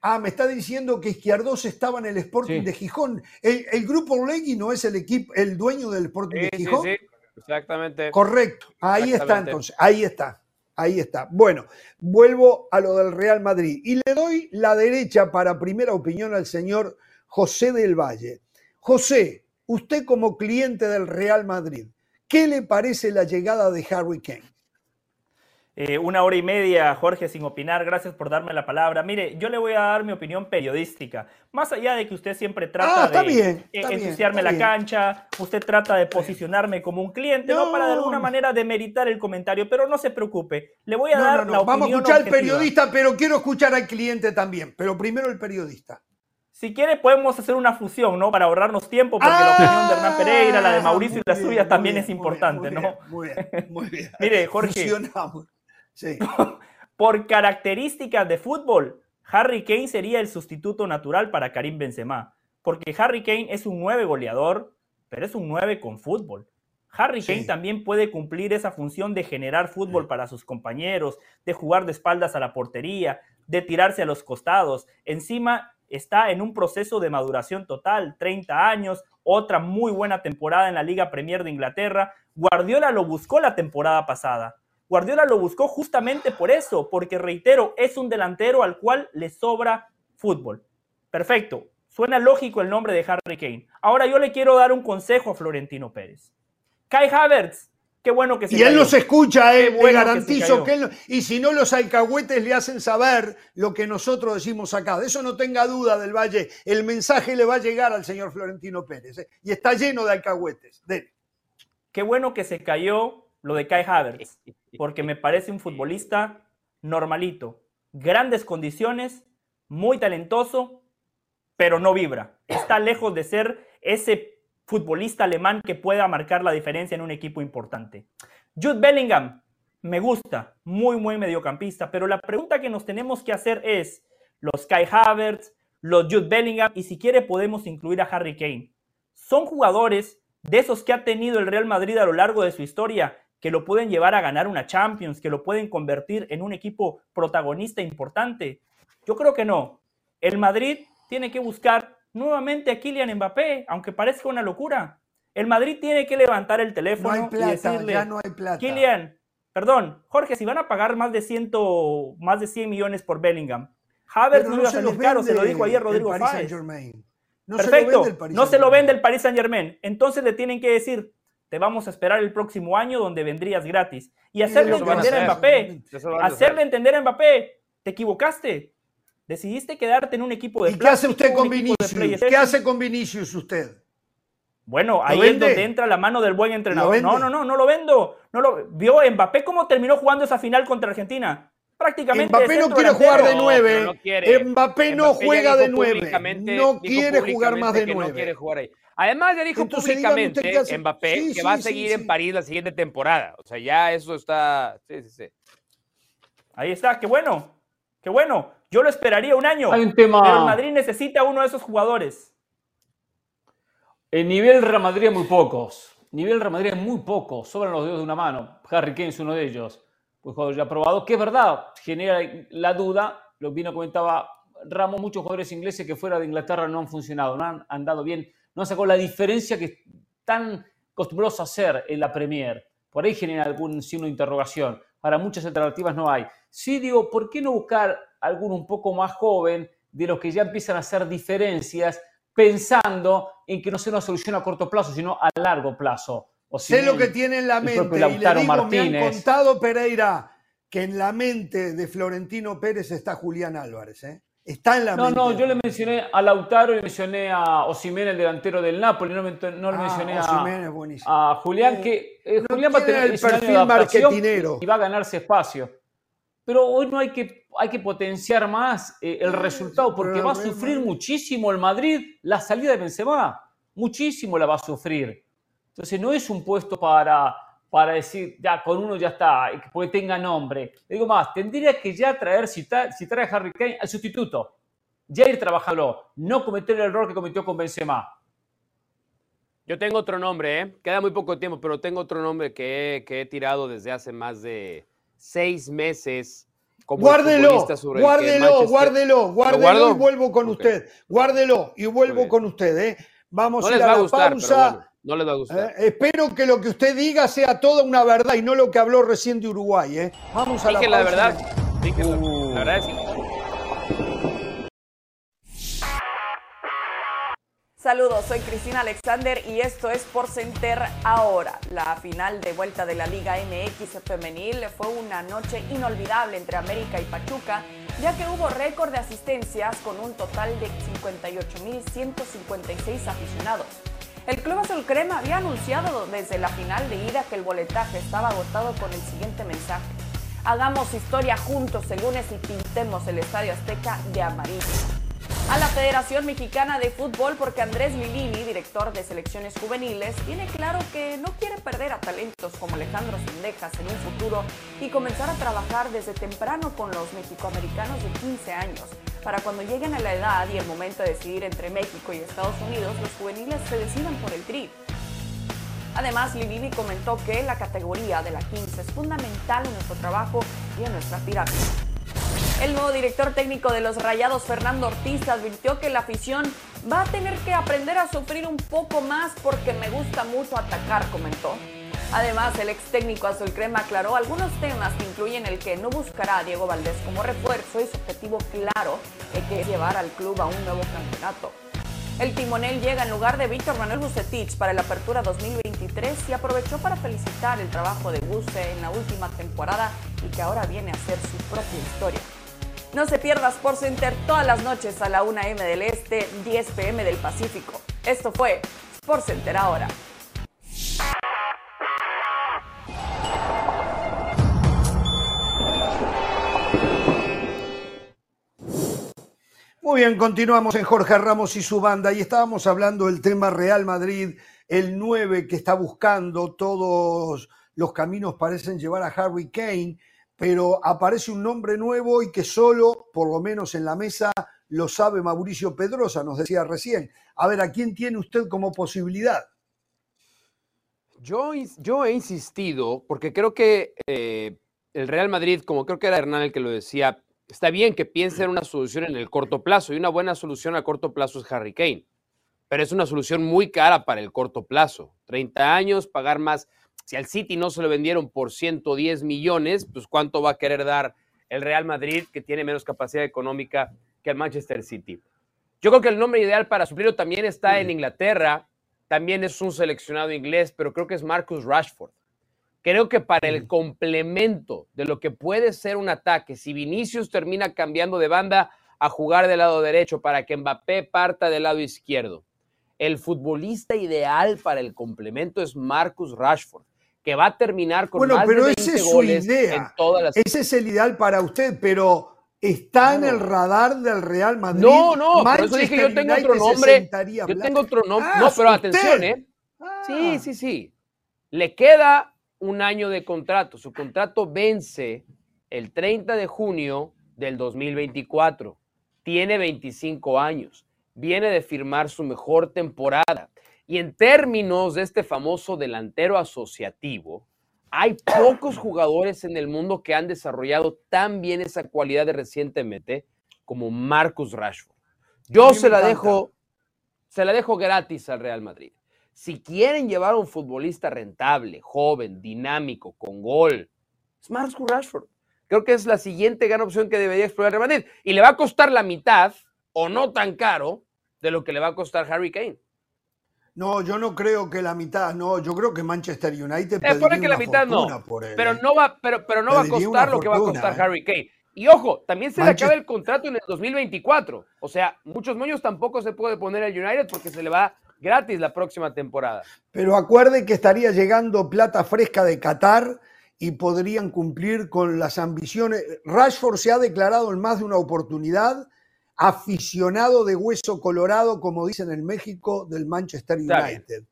Ah, me está diciendo que Izquierdos estaba en el Sporting de Gijón. El, grupo Legui no es el equipo, el dueño del Sporting de Gijón. Sí, sí, exactamente. Correcto. Ahí está entonces. Ahí está. Ahí está. Bueno, vuelvo a lo del Real Madrid y le doy la derecha para primera opinión al señor José del Valle. José, usted como cliente del Real Madrid, ¿qué le parece la llegada de Harry Kane? Eh, una hora y media, Jorge, sin opinar. Gracias por darme la palabra. Mire, yo le voy a dar mi opinión periodística. Más allá de que usted siempre trata ah, de ensuciarme la cancha, usted trata de posicionarme como un cliente, no, para de alguna manera demeritar el comentario, pero no se preocupe. Le voy a dar la opinión Vamos a escuchar al periodista, pero quiero escuchar al cliente también. Pero primero el periodista. Si quiere, podemos hacer una fusión, ¿no? Para ahorrarnos tiempo, porque la opinión de Hernán Pereira, la de ah, Mauricio y la suya también es importante, ¿no? Muy bien, muy bien. Mire, Jorge. Por características de fútbol, Harry Kane sería el sustituto natural para Karim Benzema, porque Harry Kane es un 9 goleador, pero es un 9 con fútbol. Harry Kane también puede cumplir esa función de generar fútbol para sus compañeros, de jugar de espaldas a la portería, de tirarse a los costados. Encima está en un proceso de maduración total, 30 años, otra muy buena temporada en la Liga Premier de Inglaterra. Guardiola lo buscó la temporada pasada. Guardiola lo buscó justamente por eso, porque reitero, es un delantero al cual le sobra fútbol. Perfecto, suena lógico el nombre de Harry Kane. Ahora yo le quiero dar un consejo a Florentino Pérez. Kai Havertz, qué bueno que se Y él nos escucha, eh, bueno garantizo que, él, y si no los alcahuetes le hacen saber lo que nosotros decimos acá. De eso no tenga duda del Valle, el mensaje le va a llegar al señor Florentino Pérez eh, y está lleno de alcahuetes. Qué bueno que se cayó lo de Kai Havertz, porque me parece un futbolista normalito, grandes condiciones, muy talentoso, pero no vibra. Está lejos de ser ese futbolista alemán que pueda marcar la diferencia en un equipo importante. Jude Bellingham, me gusta, muy, muy mediocampista, pero la pregunta que nos tenemos que hacer es, los Kai Havertz, los Jude Bellingham, y si quiere podemos incluir a Harry Kane. Son jugadores de esos que ha tenido el Real Madrid a lo largo de su historia que lo pueden llevar a ganar una Champions, que lo pueden convertir en un equipo protagonista importante? Yo creo que no. El Madrid tiene que buscar nuevamente a Kylian Mbappé, aunque parezca una locura. El Madrid tiene que levantar el teléfono y decirle, ya no hay plata. Kylian, perdón, Jorge, si van a pagar más de, ciento, más de 100 millones por Bellingham, Havertz no, iba a salir caro, se lo dijo ayer Rodrigo Fáez. No Perfecto, no se lo vende el Paris Saint Germain. Entonces le tienen que decir, te vamos a esperar el próximo año donde vendrías gratis. Y hacerle entender a, Mbappé, hacerle entender a Mbappé, te equivocaste. Decidiste quedarte en un equipo de ¿Y qué hace usted con Vinicius? ¿Qué hace con Vinicius usted? Bueno, ahí es donde entra la mano del buen entrenador. No, no, no, no lo vendo. No lo vio Mbappé cómo terminó jugando esa final contra Argentina. Prácticamente. Mbappé no quiere jugar de nueve. Mbappé no juega de nueve. No quiere jugar más de nueve. No quiere jugar ahí. Además, ya dijo públicamente Mbappé que va a seguir en París la siguiente temporada. O sea, ya eso está. Sí, sí, sí. Ahí está, qué bueno. Qué bueno. Yo lo esperaría un año. Hay un tema... Pero el Madrid necesita uno de esos jugadores. En nivel Real Madrid muy pocos. Nivel Real Madrid muy pocos. Sobran los dedos de una mano. Harry Kane es uno de ellos. Pues jugador ya probado. Que es verdad, genera la duda. Lo vino comentaba Ramos, muchos jugadores ingleses que fuera de Inglaterra no han funcionado, no han andado bien no sacó la diferencia que están acostumbrados a hacer en la Premier. Por ahí genera algún signo de interrogación. Para muchas alternativas no hay. Sí digo, ¿por qué no buscar alguno un poco más joven de los que ya empiezan a hacer diferencias pensando en que no sea una solución a corto plazo, sino a largo plazo? sé lo que tiene en la mente. Y le digo, me han contado, Pereira, que en la mente de Florentino Pérez está Julián Álvarez. ¿eh? Está en la no, mente. No, yo le mencioné a Lautaro y mencioné a Osimén, el delantero del Napoli, no, le ah, mencioné a, a, Julián, que eh, Julián va a tener el perfil marketinero y va a ganarse espacio. Pero hoy no hay que, hay que potenciar más eh, el resultado porque va a sufrir muchísimo el Madrid la salida de Benzema. Muchísimo la va a sufrir. Entonces no es un puesto para, para decir, ya, con uno ya está, porque tenga nombre. digo más, tendría que ya traer, si, si trae a Harry Kane, al sustituto. Ya ir trabajando, no cometer el error que cometió con Benzema. Yo tengo otro nombre, ¿eh? queda muy poco tiempo, pero tengo otro nombre que que he tirado desde hace más de, seis meses como guárdelo, guárdelo, guárdelo, guárdelo y vuelvo con usted. Guárdelo y vuelvo con usted. ¿eh? Vamos a ir a, la pausa. no les va a gustar. Eh, espero que lo que usted diga sea toda una verdad y no lo que habló recién de Uruguay. ¿eh? Vamos a la pausa. La verdad. la verdad es Saludos, soy Cristina Alexander y esto es Por Center ahora. La final de vuelta de la Liga MX femenil fue una noche inolvidable entre América y Pachuca, ya que hubo récord de asistencias con un total de 58.156 aficionados. El Club Azul Crema había anunciado desde la final de ida que el boletaje estaba agotado con el siguiente mensaje. Hagamos historia juntos el lunes y pintemos el Estadio Azteca de amarillo a la Federación Mexicana de Fútbol porque Andrés Lilini, director de selecciones juveniles, tiene claro que no quiere perder a talentos como Alejandro Sendejas en un futuro y comenzar a trabajar desde temprano con los mexicoamericanos de 15 años, para cuando lleguen a la edad y el momento de decidir entre México y Estados Unidos, los juveniles se decidan por el tri. Además, Lilini comentó que la categoría de la 15 es fundamental en nuestro trabajo y en nuestra pirámide. El nuevo director técnico de los Rayados, Fernando Ortiz, advirtió que la afición va a tener que aprender a sufrir un poco más porque me gusta mucho atacar, comentó. Además, el ex técnico azul crema aclaró algunos temas que incluyen el que no buscará a Diego Valdés como refuerzo y su objetivo claro que es llevar al club a un nuevo campeonato. El timonel llega en lugar de Víctor Manuel Bucetich para la apertura 2023 y aprovechó para felicitar el trabajo de Buce en la última temporada y que ahora viene a hacer su propia historia. No se pierda Sports Center todas las noches a la 1 m del Este, 10 pm del Pacífico. Esto fue Sports Center ahora. Muy bien, continuamos en Jorge Ramos y su banda y estábamos hablando del tema Real Madrid, el 9 que está buscando, todos los caminos parecen llevar a Harry Kane pero aparece un nombre nuevo y que solo, por lo menos en la mesa, lo sabe Mauricio Pedrosa, nos decía recién. A ver, ¿a quién tiene usted como posibilidad? Yo, he insistido, porque creo que eh, el Real Madrid, como creo que era Hernán el que lo decía, está bien que piense en una solución en el corto plazo, y una buena solución a corto plazo es Harry Kane, pero es una solución muy cara para el corto plazo. 30 años, pagar más si al City no se lo vendieron por 110 millones, pues cuánto va a querer dar el Real Madrid, que tiene menos capacidad económica que el Manchester City. Yo creo que el nombre ideal para suplirlo también está en Inglaterra, también es un seleccionado inglés, pero creo que es Marcus Rashford. Creo que para el complemento de lo que puede ser un ataque, si Vinicius termina cambiando de banda a jugar del lado derecho para que Mbappé parta del lado izquierdo, el futbolista ideal para el complemento es Marcus Rashford que va a terminar con bueno, más pero de 20 ese es goles su idea. en todas las... Ese es el ideal para usted, pero está en el radar del Real Madrid. No, no, por eso dije yo tengo otro nombre. Yo tengo otro nombre. Ah, no, pero atención, ¿eh? Sí, ah. sí, sí. Le queda un año de contrato. Su contrato vence el 30 de junio del 2024. Tiene 25 años. Viene de firmar su mejor temporada. Y en términos de este famoso delantero asociativo, hay pocos jugadores en el mundo que han desarrollado tan bien esa cualidad de recientemente como Marcus Rashford. Yo se la dejo, se la dejo gratis al Real Madrid. Si quieren llevar a un futbolista rentable, joven, dinámico, con gol, es Marcus Rashford. Creo que es la siguiente gran opción que debería explorar el Real Madrid. Y le va a costar la mitad, o no tan caro, de lo que le va a costar Harry Kane. No, yo no creo que la mitad, no, yo creo que Manchester United. Eh, pone que la mitad no. pero, ¿eh? no va, pero, pero no va a costar lo que va a costar ¿eh? Harry Kane. Y ojo, también se le acaba el contrato en el 2024. O sea, muchos moños tampoco se puede poner al United porque se le va gratis la próxima temporada. Pero acuerde que estaría llegando plata fresca de Qatar y podrían cumplir con las ambiciones. Rashford se ha declarado en más de una oportunidad aficionado de hueso colorado, como dicen en México, del Manchester United.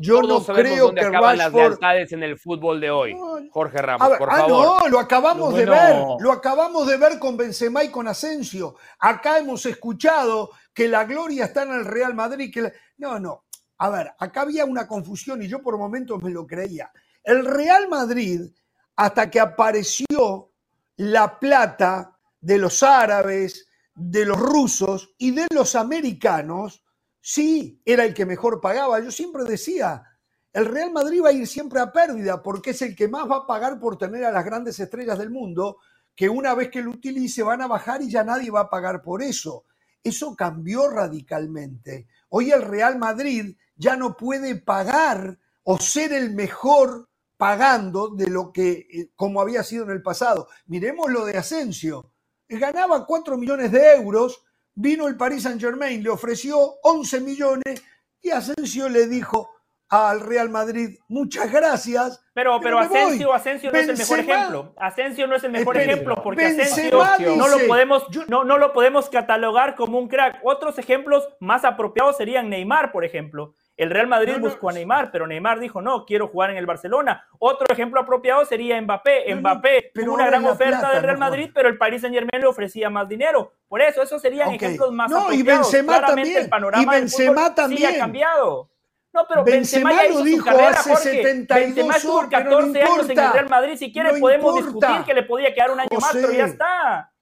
Yo no creo que acaban las lealtades en el fútbol de hoy, Jorge Ramos, por ah, favor. No, lo acabamos de ver, lo acabamos de ver con Benzema y con Asensio. Acá hemos escuchado que la gloria está en el Real Madrid. Que No, no. A ver, acá había una confusión y yo por momentos me lo creía. El Real Madrid, hasta que apareció la plata de los árabes, de los rusos y de los americanos, sí, era el que mejor pagaba. Yo siempre decía, el Real Madrid va a ir siempre a pérdida porque es el que más va a pagar por tener a las grandes estrellas del mundo, que una vez que lo utilice van a bajar y ya nadie va a pagar por eso. Eso cambió radicalmente. Hoy el Real Madrid ya no puede pagar o ser el mejor pagando de lo que eh, como había sido en el pasado. Miremos lo de Asensio. Ganaba 4 millones de euros vino el Paris Saint Germain, le ofreció 11 millones y Asensio le dijo al Real Madrid, muchas gracias. Pero, pero, Asensio, Asensio no es el mejor ejemplo. Asensio no es el mejor ejemplo porque Asensio no, lo podemos, no, no lo podemos catalogar como un crack. Otros ejemplos más apropiados serían Neymar, por ejemplo. El Real Madrid buscó a Neymar, pero Neymar dijo, no, quiero jugar en el Barcelona. Otro ejemplo apropiado sería Mbappé. Mbappé tuvo una gran oferta del Real Madrid, pero el Paris Saint Germain le ofrecía más dinero. Por eso, esos serían ejemplos más no, apropiados. Y Benzema también. El panorama y Benzema también. ha cambiado. No, pero Benzema, ya hizo dijo su carrera, hace Jorge. 72 Benzema estuvo 14 años en el Real Madrid. Si quiere podemos discutir que le podía quedar un año más, pero ya está.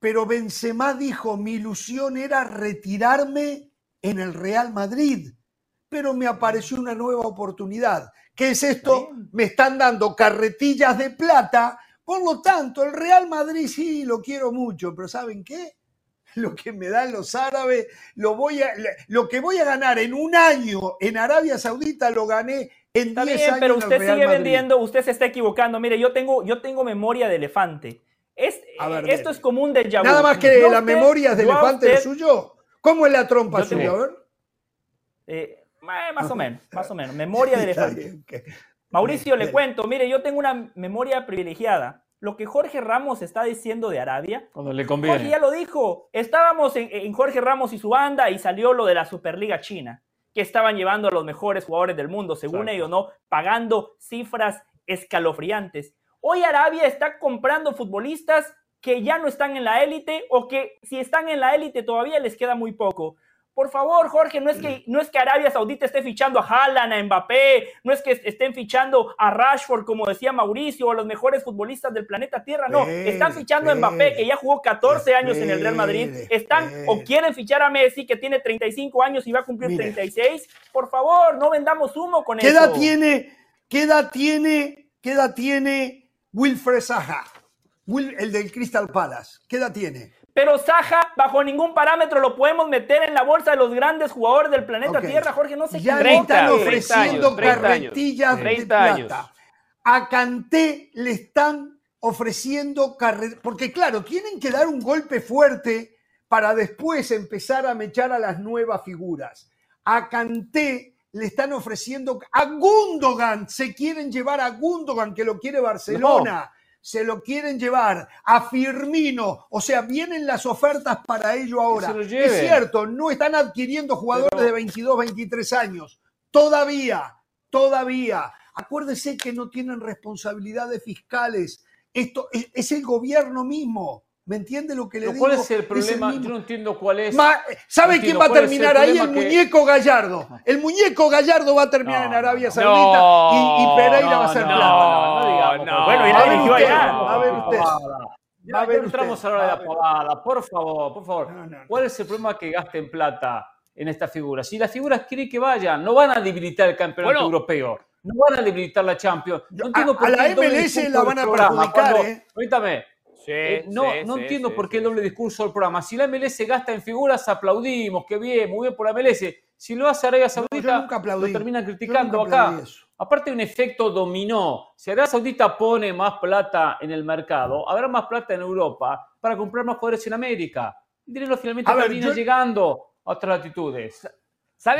Pero Benzema dijo, mi ilusión era retirarme en el Real Madrid pero me apareció una nueva oportunidad. ¿Qué es esto? Me están dando carretillas de plata, por lo tanto, el Real Madrid sí lo quiero mucho, pero ¿saben qué? Lo que me dan los árabes, lo, voy a, lo que voy a ganar en un año en Arabia Saudita lo gané en 10 años. Pero usted sigue vendiendo, usted se está equivocando. Mire, yo tengo, yo tengo memoria de elefante. Es, esto es como un déjà vu. Nada más que la memoria de elefante suyo. ¿Cómo es la trompa suya? A ver. Eh, eh, más o menos, más o menos. Memoria de elefante. Mauricio, le cuento, mire, yo tengo una memoria privilegiada. Lo que Jorge Ramos está diciendo de Arabia. Cuando le conviene. Jorge ya lo dijo. Estábamos en, Jorge Ramos y su banda y salió lo de la Superliga China, que estaban llevando a los mejores jugadores del mundo, según ellos, ¿no? Pagando cifras escalofriantes. Hoy Arabia está comprando futbolistas que ya no están en la élite o que si están en la élite todavía les queda muy poco. Por favor, Jorge, no es que, no es que Arabia Saudita esté fichando a Haaland, a Mbappé, no es que estén fichando a Rashford, como decía Mauricio, o a los mejores futbolistas del planeta Tierra, no, están fichando a Mbappé, que ya jugó 14 años en el Real Madrid, están o quieren fichar a Messi, que tiene 35 años y va a cumplir 36. Por favor, no vendamos humo con ¿qué eso. Edad tiene, ¿Qué edad tiene, qué edad tiene Wilfred Zaha? el del Crystal Palace, ¿qué edad tiene? Pero Saja, bajo ningún parámetro lo podemos meter en la bolsa de los grandes jugadores del planeta Tierra, Jorge, no se Ya están ofreciendo carretillas de plata. A Canté le están ofreciendo carretillas, porque claro, tienen que dar un golpe fuerte para después empezar a mechar a las nuevas figuras. A Canté le están ofreciendo a Gundogan, se quieren llevar a Gundogan que lo quiere Barcelona se lo quieren llevar a Firmino, o sea, vienen las ofertas para ello ahora. Es cierto, no están adquiriendo jugadores de 22, 23 años. Todavía, todavía. Acuérdese que no tienen responsabilidades fiscales. Esto es el gobierno mismo. ¿Me entiende lo que le digo? ¿Cuál es el problema? Yo no entiendo cuál es. ¿Sabe quién va a terminar ahí? El muñeco Gallardo. El muñeco Gallardo va a terminar en Arabia Saudita y, Pereira va a ser plata. No, no, digamos. Bueno, y la dirigió allá. A ver usted. A ver, entramos a la de la pavada. Por favor, por favor. ¿Cuál es el problema que gasten plata en estas figuras? Si las figuras quieren que vayan, no van a debilitar el campeonato europeo. No van a debilitar la Champions. No a, por qué a la MLS la van a perjudicar, ¿eh? Eh, no, no entiendo por qué el doble discurso del programa. Si la MLS gasta en figuras, aplaudimos, qué bien, muy bien por la MLS. Si lo hace Arabia Saudita, lo terminan criticando acá. Aparte, un efecto dominó. Si Arabia Saudita pone más plata en el mercado, habrá más plata en Europa para comprar más jugadores en América. El dinero finalmente termina llegando a otras latitudes.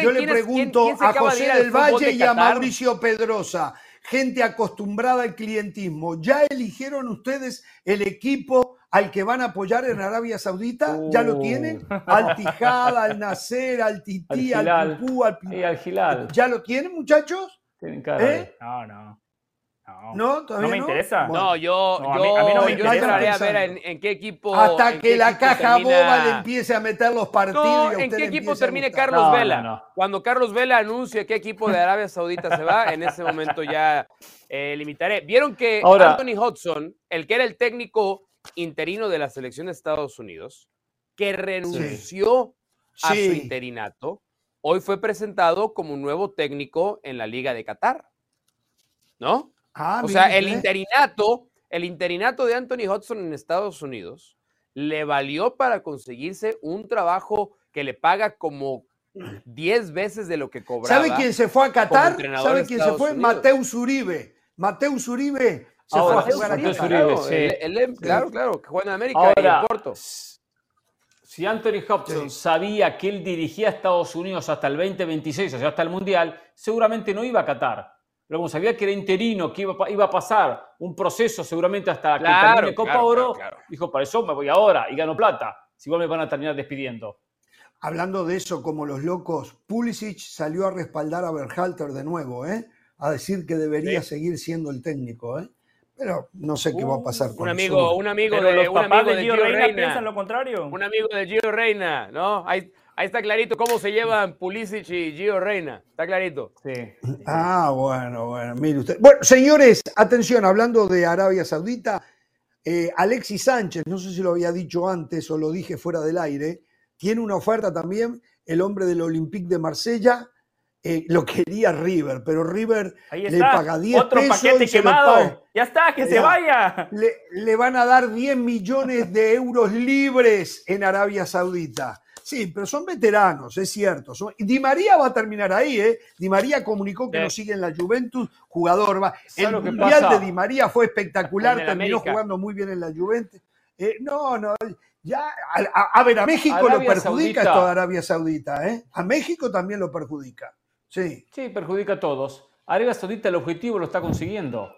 Yo le pregunto a José del Valle y a Mauricio Pedrosa, gente acostumbrada al clientismo, ¿ya eligieron ustedes el equipo al que van a apoyar en Arabia Saudita? ¿Ya lo tienen? Uh. Al Tijad, al Nacer, al Tití, al, Pupú, al, al Gilal. ¿Ya lo tienen, muchachos? Tienen cara ¿Eh? No, no. No, ¿No, me interesa. No, yo, yo, a mí, no me interesa. a ver en, qué equipo. Hasta que la caja boba le empiece a meter los partidos. ¿En qué equipo termine Carlos Vela? Cuando Carlos Vela anuncie qué equipo de Arabia Saudita se va, en ese momento ya eh, limitaré. Vieron que Anthony Hudson, el que era el técnico interino de la selección de Estados Unidos, que renunció a su interinato, hoy fue presentado como un nuevo técnico en la Liga de Qatar. ¿No? Ah, o sea, el interinato, el interinato de Anthony Hudson en Estados Unidos le valió para conseguirse un trabajo que le paga como 10 veces de lo que cobraba. ¿Sabe quién se fue a Qatar? ¿Sabe quién se fue? Mateus Uribe. Mateus Uribe se fue a jugar a Qatar. claro, claro, que juega en América y en Porto. Si Anthony Hudson sabía que él dirigía a Estados Unidos hasta el 2026, o sea, hasta el Mundial, seguramente no iba a Qatar pero como sabía que era interino, que iba, iba a pasar un proceso seguramente hasta que termine Copa Oro, dijo, para eso me voy ahora y gano plata, si igual me van a terminar despidiendo. Hablando de eso, como los locos, Pulisic salió a respaldar a Berhalter de nuevo, ¿eh? a decir que debería seguir siendo el técnico. ¿eh? Pero no sé qué va a pasar con un amigo, Un amigo de, un amigo de Gio Reina, Reina piensan lo contrario. Un amigo de Gio Reina, ¿no? Hay, Ahí está clarito cómo se llevan Pulisic y Gio Reina. Está clarito. Sí. Ah, bueno, bueno, mire usted. Bueno, señores, atención, hablando de Arabia Saudita, eh, Alexis Sánchez, no sé si lo había dicho antes o lo dije fuera del aire, tiene una oferta también, el hombre del Olympique de Marsella. Eh, lo quería River, pero River le paga 10 Otro paquete quemado. Ya está, que se vaya. Le, le van a dar 10 millones de euros libres en Arabia Saudita. Sí, pero son veteranos, es cierto. Di María va a terminar ahí, ¿eh? Di María comunicó que no sigue en la Juventus, jugador va. El mundial de Di María fue espectacular, terminó jugando muy bien en la Juventus. Eh, no, no, ya, a, ver, a México lo perjudica esto de Arabia Saudita, ¿eh? A México también lo perjudica. Sí. Sí, perjudica a todos. Arabia Saudita el objetivo lo está consiguiendo.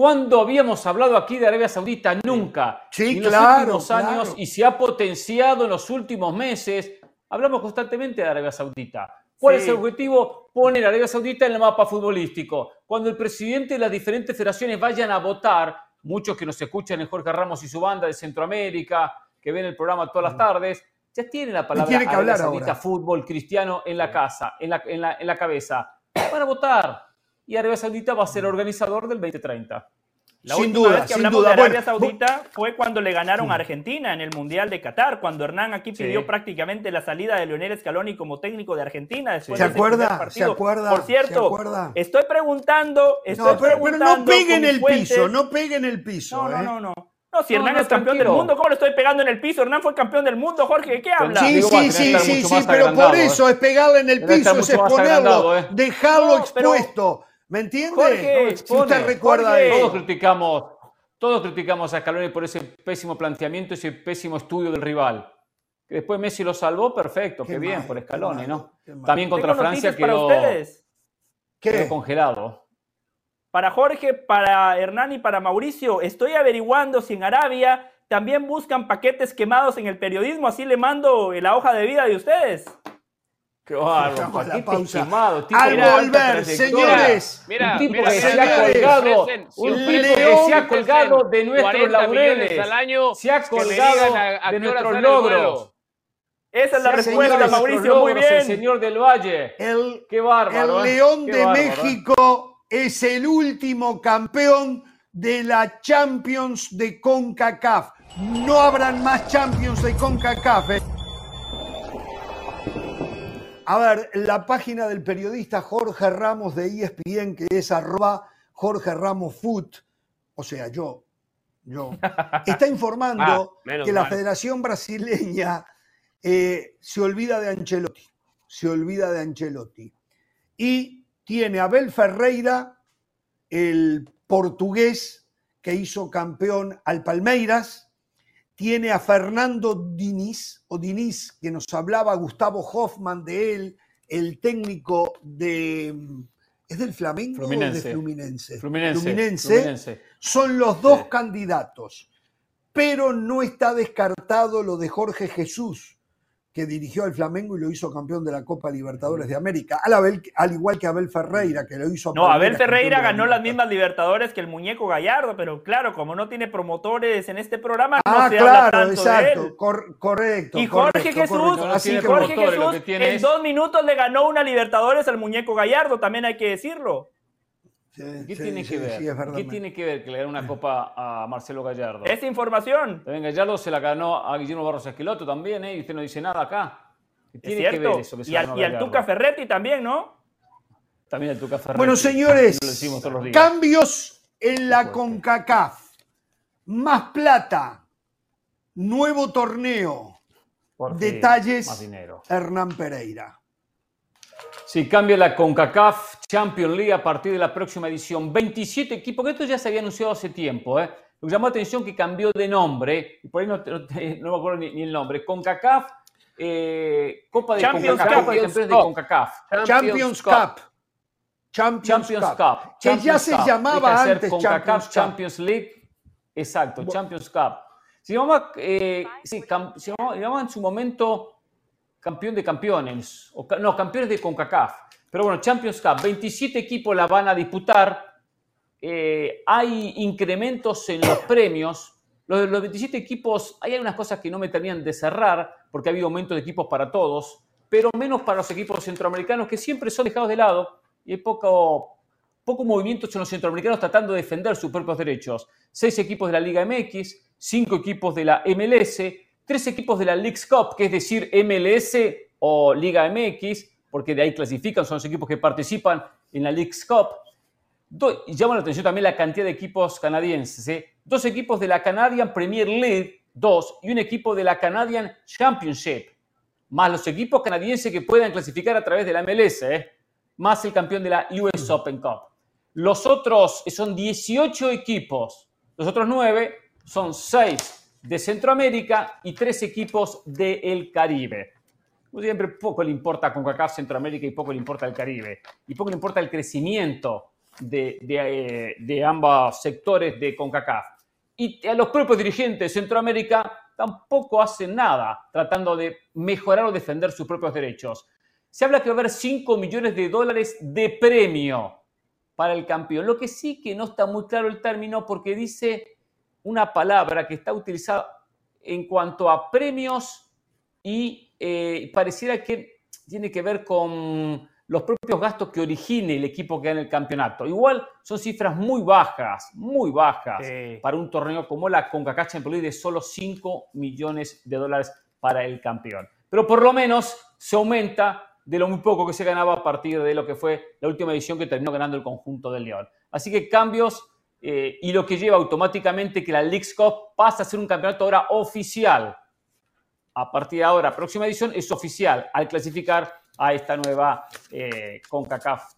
¿Cuándo habíamos hablado aquí de Arabia Saudita? Nunca. Sí, en los últimos años y se ha potenciado en los últimos meses. Hablamos constantemente de Arabia Saudita. ¿Cuál es el objetivo? Poner a Arabia Saudita en el mapa futbolístico. Cuando el presidente de las diferentes federaciones vayan a votar, muchos que nos escuchan en Jorge Ramos y su banda de Centroamérica, que ven el programa todas las tardes, ya tienen la palabra Arabia Saudita fútbol cristiano en la casa, en la, en la cabeza. Van a votar y Arabia Saudita va a ser organizador del 2030. La sin última duda, vez que hablamos de Arabia Saudita fue cuando le ganaron a Argentina en el Mundial de Qatar, cuando Hernán aquí pidió prácticamente la salida de Leonel Scaloni como técnico de Argentina después ¿Se de acuerda? ¿Se acuerda? Por cierto, estoy preguntando, estoy preguntando pero no peguen el piso, no peguen el piso. No, no, ¿eh? no, no. No, si Hernán es campeón del mundo, ¿cómo le estoy pegando en el piso? Hernán fue campeón del mundo, Jorge, ¿de qué habla? Sí, sí, sí, sí, sí, pero por eso es pegarle en el piso, es exponerlo, ¿eh? dejarlo expuesto. ¿Me entiende? Jorge, si usted recuerda Todos criticamos, todos criticamos a Scaloni por ese pésimo planteamiento, ese pésimo estudio del rival. Que después Messi lo salvó, perfecto, qué, bien por Scaloni, ¿no? También contra Francia quedó, para ustedes. quedó congelado. Para Jorge, para Hernán y para Mauricio, estoy averiguando si en Arabia también buscan paquetes quemados en el periodismo, así le mando la hoja de vida de ustedes. Qué bárbaro, la pausa. Al volver, señores. Mira, un tipo que se ha colgado, un tipo que se ha colgado de nuestros laureles, al año se ha colgado de nuestros logros. Esa es la respuesta, Mauricio, muy bien. El señor del Valle. El, Qué bárbaro. El ¿eh? León de México es el último campeón de la Champions de CONCACAF. No habrán más Champions de CONCACAF. ¿eh? A ver, la página del periodista Jorge Ramos de ESPN, que es arroba Jorge Ramos Foot, o sea, yo, yo, está informando Ah, que la mal. Federación Brasileña eh, se olvida de Ancelotti, se olvida de Ancelotti. Y tiene a Abel Ferreira, el portugués que hizo campeón al Palmeiras, tiene a Fernando Diniz, o Diniz, que nos hablaba Gustavo Hoffman de él, el técnico de... ¿Es del Flamengo o Fluminense. de Fluminense? Fluminense. Fluminense. Fluminense. Son los dos candidatos, pero no está descartado lo de Jorge Jesús, que dirigió al Flamengo y lo hizo campeón de la Copa Libertadores de América, al, Abel- al igual que Abel Ferreira, que lo hizo a No, Abel Ferreira de ganó las mismas Libertadores que el muñeco Gallardo, pero claro, como no tiene promotores en este programa, no Ah, se habla claro, tanto de exacto, él. cor- correcto. Y Jorge correcto, Jesús, correcto. No Así tiene que Jorge Jesús que tiene en es- dos minutos le ganó una Libertadores al muñeco Gallardo, también hay que decirlo. Sí, ¿Qué sí, tiene sí, que ver? es verdad. ¿Qué tiene que ver que le gane una copa a Marcelo Gallardo? Esta información. También Gallardo se la ganó a Guillermo Barros Esqueloto también, ¿eh? Y usted no dice nada acá. ¿Qué Es tiene que cierto. ver eso que se y, al, ganó y al? Tuca Ferretti también, ¿no? También el Tuca Ferretti. Bueno, señores, Lo decimos todos los días. cambios en la. CONCACAF. Más plata, nuevo torneo, Por fin, detalles, Más dinero. Hernán Pereira. Sí, cambia la CONCACAF Champions League a partir de la próxima edición. 27 equipos, que esto ya se había anunciado hace tiempo. ¿eh? Lo que llamó la atención que cambió de nombre, y por ahí no, no te- no me acuerdo ni, ni el nombre. CONCACAF, eh, Copa de Champions CONCACAF, Cup. Copa de Campeones de Cup. CONCACAF. Champions Cup. Champions, Champions Cup. Cup. Que ya se Cup. llamaba Deja de ser antes CONCACAF Champions League. Exacto, Champions Cup. Se llamaba, eh, sí, cam- se llamaba, llamaba en su momento campeón de campeones. No, campeones de CONCACAF. Pero bueno, Champions Cup. 27 equipos la van a disputar. Eh, hay incrementos en los premios. Los, los 27 equipos, hay algunas cosas que no me terminan de cerrar, porque ha habido aumentos de equipos para todos, pero menos para los equipos centroamericanos, que siempre son dejados de lado y hay poco, poco movimiento en los centroamericanos tratando de defender sus propios derechos. Seis equipos de la Liga MX, cinco equipos de la MLS, tres equipos de la Leagues Cup, que es decir, MLS o Liga MX, porque de ahí clasifican, son los equipos que participan en la Leagues Cup. Y llama la atención también la cantidad de equipos canadienses. ¿eh? Dos equipos de la Canadian Premier League, dos, y un equipo de la Canadian Championship, más los equipos canadienses que puedan clasificar a través de la MLS, ¿eh? más el campeón de la US Open Cup. Los otros son 18 equipos, los otros 9 son 6 de Centroamérica y 3 equipos del Caribe. Como siempre, poco le importa CONCACAF Centroamérica y poco le importa el Caribe. Y poco le importa el crecimiento de, de, eh, de ambos sectores de CONCACAF. Y a los propios dirigentes de Centroamérica tampoco hacen nada tratando de mejorar o defender sus propios derechos. Se habla que va a haber 5 millones de dólares de premio para el campeón. Lo que sí que no está muy claro el término porque dice una palabra que está utilizada en cuanto a premios y eh, pareciera que tiene que ver con los propios gastos que origine el equipo que gana el campeonato. Igual son cifras muy bajas, muy bajas Sí. para un torneo como la CONCACAF Champions League de solo 5 millones de dólares para el campeón. Pero por lo menos se aumenta de lo muy poco que se ganaba a partir de lo que fue la última edición que terminó ganando el conjunto del León. Así que cambios eh, y lo que lleva automáticamente que la Leagues Cup pasa a ser un campeonato ahora oficial. A partir de ahora, próxima edición es oficial al clasificar a esta nueva eh, CONCACAF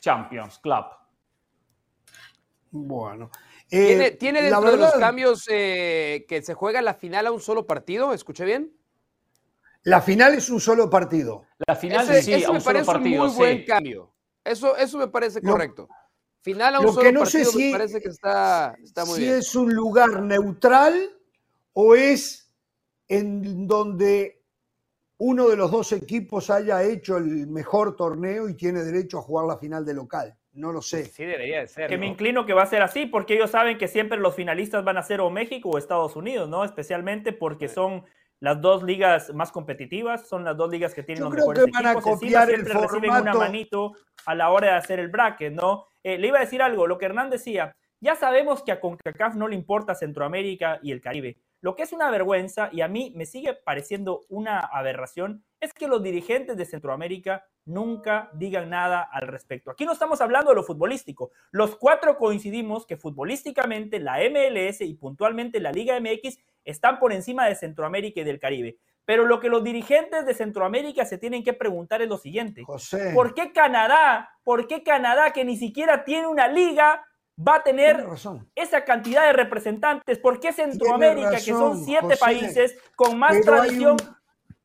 Champions Club. Bueno. ¿Tiene, Eh, tiene la dentro de los cambios eh, que se juega la final a un solo partido? ¿Escuché bien? La final es un solo partido. La final Ese, sí, ese a un me solo parece partido. un muy buen sí. cambio. Eso, eso me parece correcto. Final a un lo solo que no sé si- me parece que está, está muy si bien. es un lugar neutral o es en donde uno de los dos equipos haya hecho el mejor torneo y tiene derecho a jugar la final de local. No lo sé. Sí, debería de ser. Que ¿no? me inclino que va a ser así, porque ellos saben que siempre los finalistas van a ser o México o Estados Unidos, ¿no? Especialmente porque son las dos ligas más competitivas, son las dos ligas que tienen Yo los creo mejores que van a equipos. Encima copiar el siempre reciben una formato. manito a la hora de hacer el bracket, ¿no? Eh, le iba a decir algo, lo que Hernán decía, ya sabemos que a CONCACAF no le importa Centroamérica y el Caribe. Lo que es una vergüenza y a mí me sigue pareciendo una aberración es que los dirigentes de Centroamérica nunca digan nada al respecto. Aquí no estamos hablando de lo futbolístico. Los cuatro coincidimos que futbolísticamente la MLS y puntualmente la Liga MX están por encima de Centroamérica y del Caribe. Pero lo que los dirigentes de Centroamérica se tienen que preguntar es lo siguiente. José. ¿Por qué Canadá, por qué Canadá que ni siquiera tiene una liga va a tener esa cantidad de representantes? ¿Por qué Centroamérica, que son siete países con más tradición?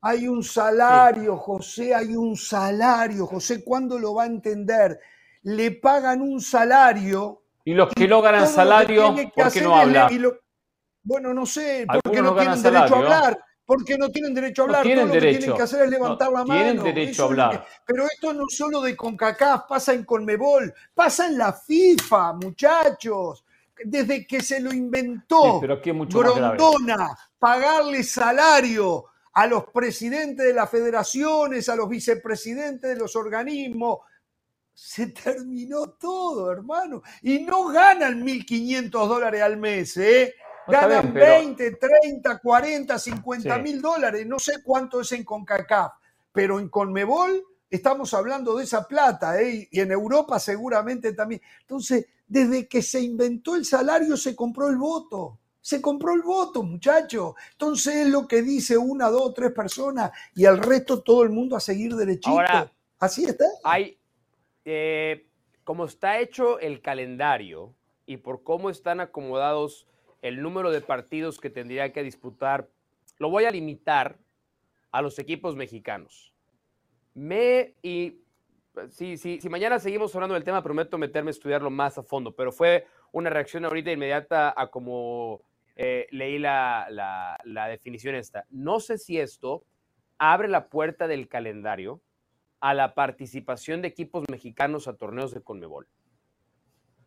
Hay un, salario, José, hay un salario. José, ¿cuándo lo va a entender? Le pagan un salario. Y los que no ganan salario, ¿por qué no hablan? Bueno, no sé, porque no tienen derecho a hablar porque no tienen derecho a hablar. tienen Todo derecho. lo que tienen que hacer es levantar la mano. Tienen derecho a hablar. Pero esto no solo de CONCACAF, pasa en CONMEBOL, pasa en la FIFA, muchachos. Desde que se lo inventó pero aquí mucho Grondona, pagarle salario a los presidentes de las federaciones, a los vicepresidentes de los organismos, se terminó todo, hermano. Y no ganan 1.500 dólares al mes, ¿eh? Ganan 20, 30, 40, 50 mil dólares. No sé cuánto es en CONCACAF, pero en CONMEBOL estamos hablando de esa plata, ¿eh? y en Europa seguramente también. Entonces, desde que se inventó el salario, se compró el voto. Se compró el voto, muchacho. Entonces es lo que dice una, dos, tres personas y al resto todo el mundo a seguir derechito. Ahora, Así está. Hay, eh, como está hecho el calendario y por cómo están acomodados el número de partidos que tendría que disputar, lo voy a limitar a los equipos mexicanos. Me y si, si, mañana seguimos hablando del tema, prometo meterme a estudiarlo más a fondo, pero fue una reacción ahorita inmediata a como eh, leí la, la, la definición esta. No sé si esto abre la puerta del calendario a la participación de equipos mexicanos a torneos de Conmebol.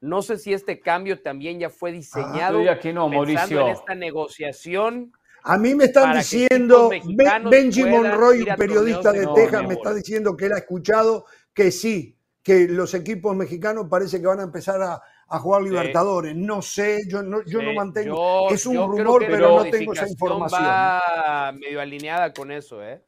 No sé si este cambio también ya fue diseñado ah, que no, Mauricio. en esta negociación. A mí me están diciendo, Benji Monroy, un periodista de, de Texas, me está diciendo que él ha escuchado que sí, que los equipos mexicanos parece que van a empezar a, a jugar Libertadores. No sé, yo no, yo no mantengo. Yo, es un rumor, pero no tengo esa información. Va medio alineada con eso, ¿eh?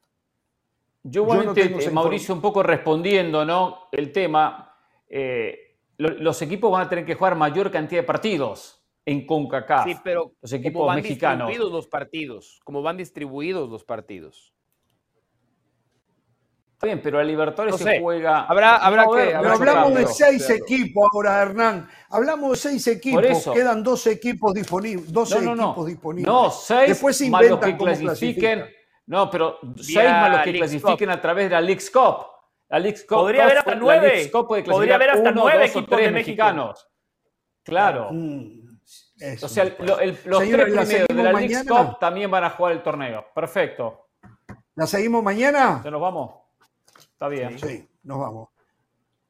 Yo, igualmente, yo no Mauricio, un poco respondiendo, ¿no? El tema. Eh, los equipos van a tener que jugar mayor cantidad de partidos en CONCACAF. Sí, pero los equipos ¿cómo van mexicanos. distribuidos los partidos? ¿Cómo van distribuidos los partidos? Está bien, pero a Libertadores no sé. se juega. Habrá, habrá no, que. Pero habrá hablamos que de seis equipos ahora, Hernán. Hablamos de seis equipos. Quedan 12 equipos disponibles. 12 no, no, equipos disponibles. No, seis Después se más los que clasifiquen. clasifican. No, pero Vía seis más los que Leagues clasifiquen Cup. a través de la Leagues Cup. La Leagues Cup Podría haber hasta nueve. Podría haber hasta nueve equipos tres de mexicanos. Claro. Mm, eso O sea, lo- el- los Señores, tres ¿la primeros de la Leagues? Cup también van a jugar el torneo. Perfecto. ¿La seguimos mañana? ¿Ya nos vamos? Está bien. Sí, nos vamos.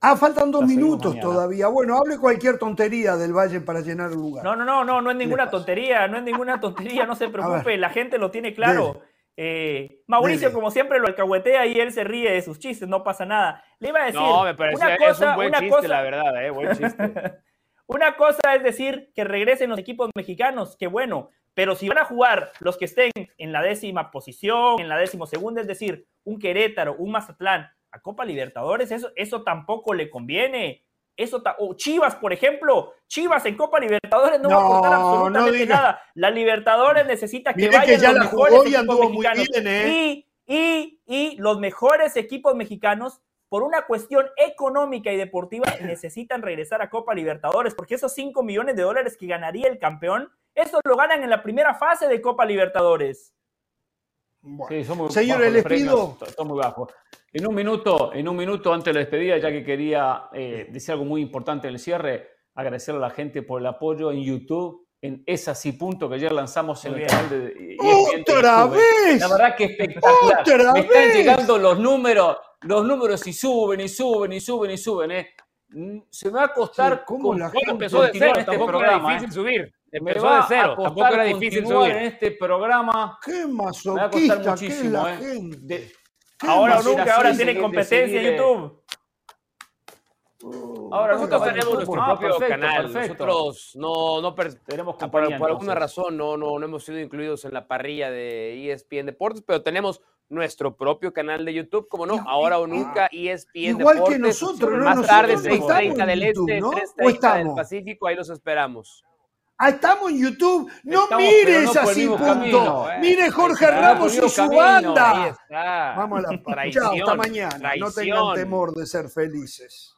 Ah, faltan dos minutos mañana. todavía. Bueno, hable cualquier tontería del Valle para llenar el lugar. No, no, no, no, no es ninguna tontería, no es ninguna tontería, no se preocupe, ver. la gente lo tiene claro. Eh, Mauricio, como siempre, lo alcahuetea y él se ríe de sus chistes, no pasa nada. Le iba a decir, No, me parecía una es cosa, un buen una chiste, cosa, la verdad, ¿eh? Buen chiste. una cosa es decir que regresen los equipos mexicanos, qué bueno, pero si van a jugar los que estén en la décima posición, en la décimo segunda, es decir, un Querétaro, un Mazatlán, a Copa Libertadores, eso, eso tampoco le conviene. Eso o Chivas, por ejemplo, Chivas en Copa Libertadores no, va a aportar absolutamente nada. La Libertadores necesita que Mire que vayan ya los la mejores jugó y equipos mexicanos. bien, ¿eh? Y, y, y los mejores equipos mexicanos, por una cuestión económica y deportiva, necesitan regresar a Copa Libertadores, porque esos 5 millones de dólares que ganaría el campeón, eso lo ganan en la primera fase de Copa Libertadores. Bueno. Sí, son muy Señores, les pido- son- muy bajos. En un minuto, en un minuto antes de la despedida, ya que quería eh, decir algo muy importante en el cierre, agradecerle a la gente por el apoyo en YouTube, en Es Así Punto, que ayer lanzamos en el canal de ¡Otra YouTube. vez! La verdad que espectacular. ¡Otra Me están vez! llegando los números, los números y suben y suben y suben y suben. eh. Mm, Se me va a costar Sí, ¿cómo la gente- Empezó de continuar cero, este tampoco era programa, difícil eh. subir. Me Empezó va de a cero, tampoco era difícil subir. en este programa. Qué Me va a costar masoquista es muchísimo. la eh. gente. De- Qué Ahora o nunca, ahora de tiene de competencia en eh, YouTube. Ahora, nosotros tenemos nuestro Ah, propio perfecto, canal. perfecto. Nosotros no, no Tenemos Ah, por, compañía, por alguna razón no, no, no hemos sido incluidos en la parrilla de ESPN Deportes, pero tenemos nuestro propio canal de YouTube, como no, ahora o nunca E ESPN Igual que Deportes. nosotros, ¿no? Más tarde, no estamos 6.30 en del YouTube, Este, ¿no? ¿O 3.30 del? Pacífico, ahí los esperamos. Ah, estamos en YouTube. No Estamos, mires no así, punto. camino, eh. Mire Jorge está, Ramos y su camino, banda. Ahí está. Vamos a la Traición, Chao, hasta mañana. No tengan traición. temor de ser felices.